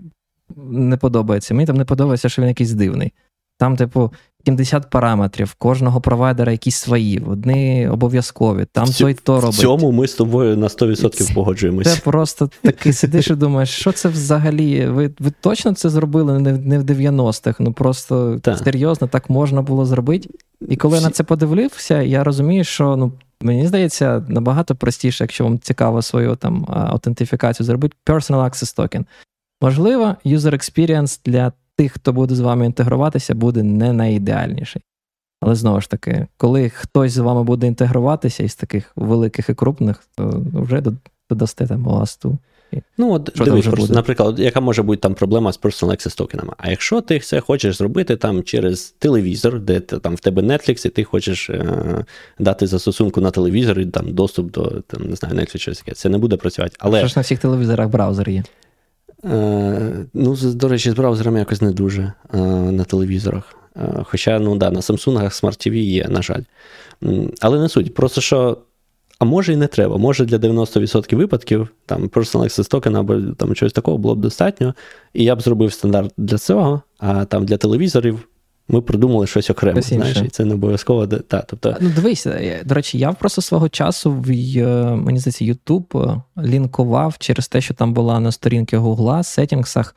не подобається. Мені там не подобається, що він якийсь дивний. Там, типу, 70 параметрів, кожного провайдера якісь свої, одні обов'язкові. Там Ць, той то робить. В цьому ми з тобою на 100% погоджуємося. Це просто такий сидиш і думаєш, що це взагалі? Ви ви точно це зробили не не в 90-х? Ну просто так. серйозно, так можна було зробити. І коли Всі... я на це подивився, я розумію, що ну. Мені здається, набагато простіше, якщо вам цікаво свою там аутентифікацію зробити, Personal Access Token. Можливо, user experience для тих, хто буде з вами інтегруватися, буде не найідеальніший. Але знову ж таки, коли хтось з вами буде інтегруватися із таких великих і крупних, то вже додасте там ласту. Ну, от Що дивись, просто, наприклад, яка може бути там проблема з Personal Access токенами? А якщо ти це хочеш зробити там через телевізор, де там в тебе Netflix, і ти хочеш е, дати застосунку на телевізор і там доступ до там, не знаю, Netflix, щось таке, це не буде працювати. Але... Що ж на всіх телевізорах браузер є? Е, ну, до речі, з браузерами якось не дуже е, на телевізорах. Е, хоча, ну да, на Samsung Smart TV є, на жаль. Але не суть. Просто що. А може і не треба. Може для 90% випадків там Personal Access Token або там чогось такого було б достатньо. І я б зробив стандарт для цього, а там для телевізорів ми придумали щось окремо. знаєш, і Це не обов'язково. Та, тобто... Ну, дивись, е, до речі, я просто свого часу в е, мені здається, YouTube е, лінкував через те, що там була на сторінці Google сеттінгсах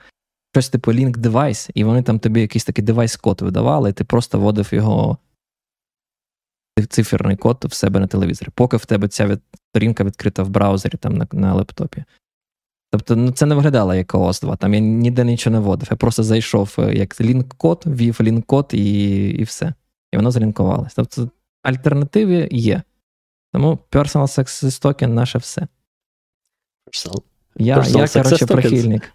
щось типу link device, і вони там тобі якийсь такий device code видавали, і ти просто вводив його. Циферний код в себе на телевізорі, поки в тебе ця від... сторінка відкрита в браузері там на на лептопі. Тобто ну, це не виглядало як ООС 2 Там я ніде нічого не вводив. Я просто зайшов е, як link code, ввів link code і і все. І воно залінкувалось. Тобто альтернативи є. Тому Personal Access Token наше все. Я, я коротше, прихильник.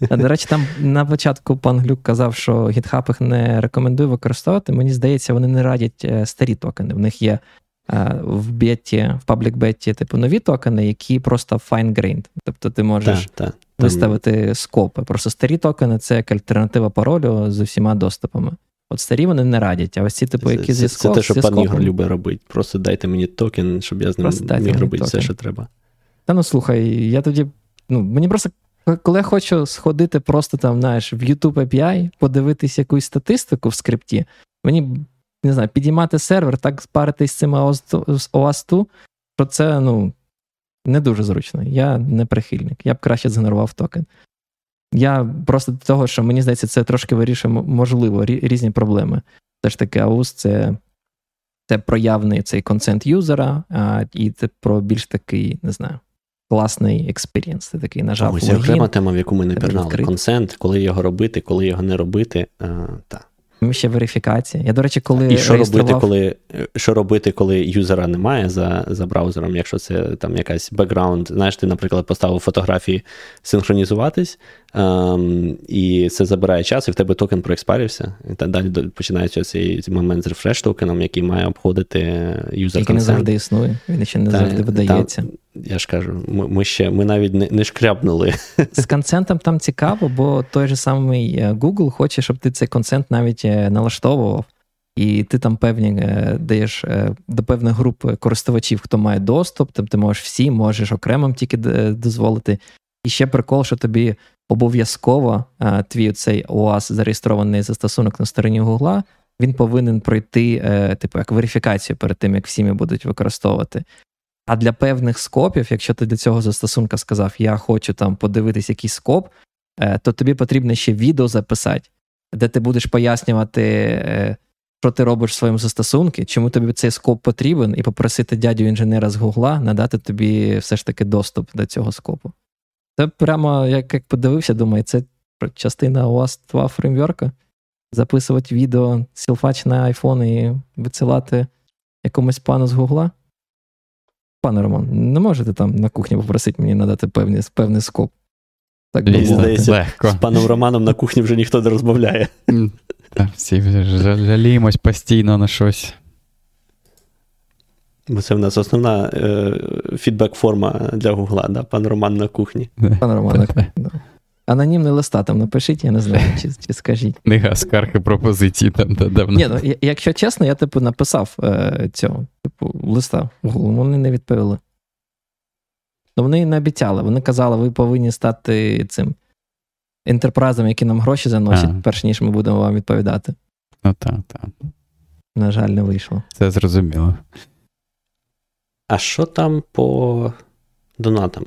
До речі, там на початку пан Глюк казав, що GitHub їх не рекомендує використовувати. Мені здається, вони не радять е, старі токени. В них є в беті, в паблік беті, типу, нові токени, які просто fine-grained. Тобто ти можеш так, так. виставити скопи. Просто старі токени це як альтернатива паролю з усіма доступами. От старі вони не радять, а ось ці, типу, які зі скоп, Це те, що пан Ігор любить робити. Просто дайте мені токен, щоб я з ним міг робити токен. все, що треба. Та ну слухай, я тоді. Ну, мені просто. Коли я хочу сходити просто там, знаєш, в YouTube API, подивитись якусь статистику в скрипті, мені не знаю, підіймати сервер, так спаритись з цим OAuth 2, що це, ну, не дуже зручно. Я не прихильник. Я б краще згенерував токен. Я просто до того, що мені здається, це трошки вирішує, можливо, різні проблеми. Все ж таки, AUS це це про явний цей consent юзера, а, і це про більш такий, не знаю, класний experience. Це такий нажав. Ось окрема тема, в яку ми не пірнали. Consent, коли його робити, коли його не робити. А, та. Ще верифікація. Я, до речі, коли І що робити, коли що робити, коли юзера немає за за браузером, якщо це там якась бекграунд, знаєш, ти, наприклад, поставив фотографії синхронізуватись, ем, і це забирає час, і в тебе токен проекспарився. І так далі починається цей момент з refresh токеном, який має обходити юзер Який не завжди існує, він ще не та, завжди видається. Та, я ж кажу, ми ми ще ми навіть не не шкрябнули. З консентом там цікаво, бо той же самий е, Google хоче, щоб ти цей консент навіть е, налаштовував, і ти там певні е, даєш до певних груп користувачів, хто має доступ, там ти можеш всі, можеш окремим тільки дозволити. І ще прикол, що тобі обов'язково твій цей ОАС зареєстрований застосунок на стороні Гугла, він повинен пройти, типу, як верифікацію перед тим, як всіми будуть використовувати. А для певних скопів, якщо ти до цього застосунка сказав, я хочу там подивитись якийсь скоп, е, то тобі потрібно ще відео записати, де ти будеш пояснювати, е, що ти робиш в своєму застосунку, чому тобі цей скоп потрібен, і попросити дядю інженера з Гугла надати тобі все ж таки доступ до цього скопу. Це прямо, як як подивився, думаю, це частина у вас два фреймворка. Записувати відео, сілфач на iPhone і висилати якомусь пану з Гугла. Пане Роман, не можете там на кухні попросити мені надати певний, певний скоп? Так Здається, легко. З паном Романом на кухні вже ніхто не розмовляє. Всі жаліємось постійно на щось. Бо це в нас основна е, фідбек-форма для Гугла, да? пан Роман на кухні. Пан Роман на кухні. Анонімний листа там напишіть, я не знаю, чи чи скажіть. Книга скарги пропозиції там давно. Ні, ну, Якщо чесно, я типу написав е, цього, типу, листа вони не відповіли. Ну, Вони не обіцяли. Вони казали, ви повинні стати цим інтерпрайзом, які нам гроші заносять, а. перш ніж ми будемо вам відповідати. Ну так, так. На жаль, не вийшло. Це зрозуміло. А що там по донатам?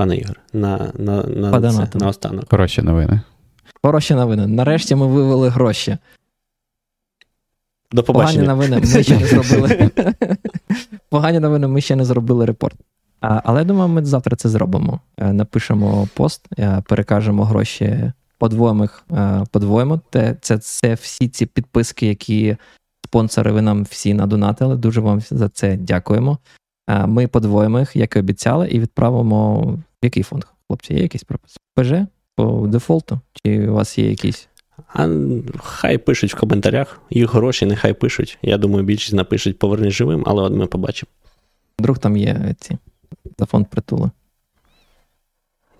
Пане Ігор, на на, на, це, на останок. Хороші новини. Хороші новини. Нарешті ми вивели гроші. До побачення. Погані новини ми ще не зробили. Погані новини ми ще не зробили репорт. А, Але я думаю, ми завтра це зробимо. Е, напишемо пост, е, перекажемо гроші, подвоїмо їх, е, подвоїмо. Це, це, це всі ці підписки, які спонсори ви нам всі надонатили. Дуже вам за це дякуємо. Ми подвоїмо їх, як і обіцяли, і відправимо який фонд, хлопці? Є якийсь пропис? ПЖ по дефолту? Чи у вас є якийсь? А хай пишуть в коментарях. Їх гроші, нехай пишуть. Я думаю, більшість напишуть поверни живим, але от ми побачимо. Вдруг там є ці за фонд притулу.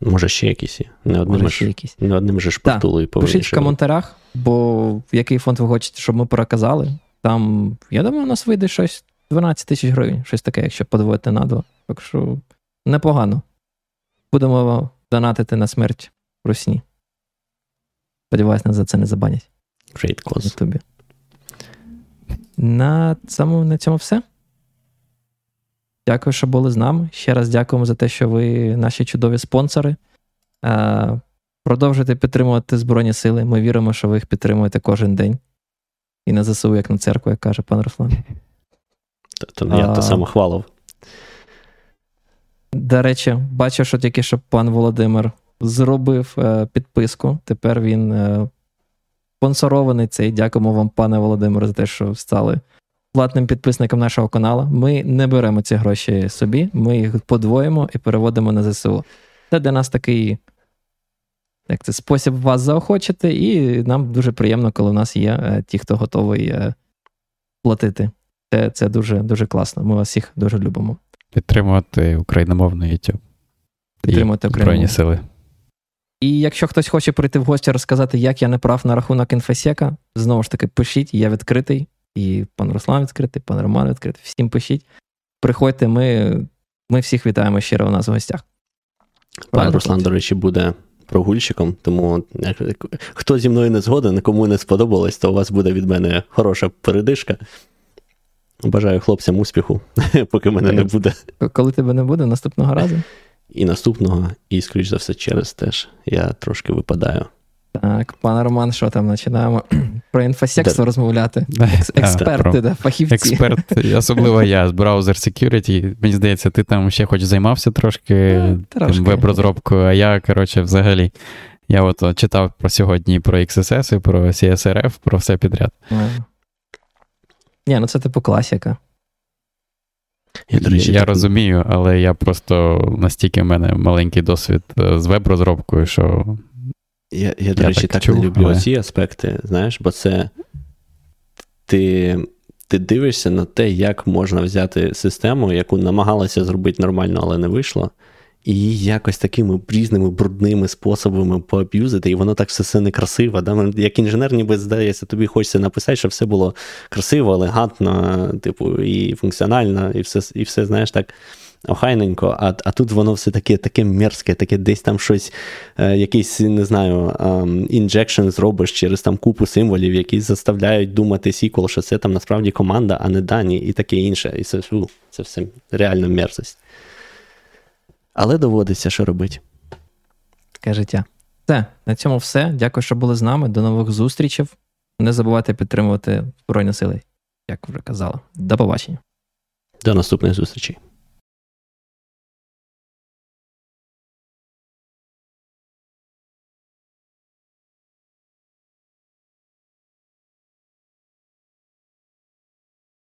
Може, ще якісь є. Не одним, Може, ще якісь. Не одним же ж притулу і поверни Пишіть в коментарях, бо який фонд ви хочете, щоб ми переказали. Там, я думаю, у нас вийде щось 12 тисяч гривень, щось таке, якщо подвоїти на два. Так що непогано. Будемо донатити на смерть русні. Сподіваюсь, нас за це не забанять. Great cause. Тобі. На цьому, на цьому все. Дякую, що були з нами. Ще раз дякуємо за те, що ви наші чудові спонсори. Продовжуйте підтримувати Збройні Сили. Ми віримо, що ви їх підтримуєте кожен день. І на ЗСУ, як на церкву, як каже пан Руслан. Я а, то самохвалив. До речі, бачу, що тільки що пан Володимир зробив е, підписку. Тепер він е, спонсорований цей. Дякуємо вам, пане Володимире, за те, що стали платним підписником нашого каналу. Ми не беремо ці гроші собі, ми їх подвоїмо і переводимо на ЗСУ. Це для нас такий як це, спосіб вас заохочити, і нам дуже приємно, коли в нас є е, ті, хто готовий е, платити. Це це дуже дуже класно. Ми вас всіх дуже любимо. Підтримувати україномовний YouTube. Підтримувати Українські сили. І якщо хтось хоче прийти в гості розказати, як я не прав на рахунок інфосека, знову ж таки, пишіть, я відкритий. І пан Руслан відкритий, пан Роман відкритий. Всім пишіть. Приходьте, ми ми всіх вітаємо щиро у нас в гостях. Пан Руслан, до речі, буде прогульщиком, тому хто зі мною не згоден, кому не сподобалось, то у вас буде від мене хороша передишка. Бажаю хлопцям успіху, поки мене не буде. Коли тебе не буде, наступного разу. І наступного, і, скоріш за все, через теж я трошки випадаю. Так, пане Роман, що там починаємо про інфосекство Да. розмовляти. Да, Екс- да, Експерти, про- да, фахівці. Експерт, особливо я з браузер security. Мені здається, ти там ще хоч займався трошки трошки. тим веб-розробкою, а я, коротше, взагалі. Я от читав про сьогодні про XSS, і про CSRF, про все підряд. Ні, ну це типу класика. Я, до речі, я так- розумію, але я просто настільки в мене маленький досвід е, з веб-розробкою, що Я, я до Я речі, так так, чув, не люблю але- ці аспекти, знаєш, бо це ти, ти дивишся на те, як можна взяти систему, яку намагалися зробити нормально, але не вийшло, її якось такими різними брудними способами поаб'юзити, і воно так все, все некрасиво. Да? Мен- Як інженер, ніби здається, тобі хочеться написати, щоб все було красиво, елегантно, типу, і функціонально, і все, і все знаєш, так. Охайненько, а, а тут воно все таке таке мерзке, таке десь там щось, е, якийсь, не знаю, injection зробиш через там купу символів, які заставляють думати SQL, що це там насправді команда, а не дані, і таке інше. І це, фу, це все реально мерзость. Але доводиться, що робити. Таке життя. Все, на цьому все. Дякую, що були з нами. До нових зустрічей. Не забувайте підтримувати Збройні сили, як вже казала. До побачення. До наступних зустрічей.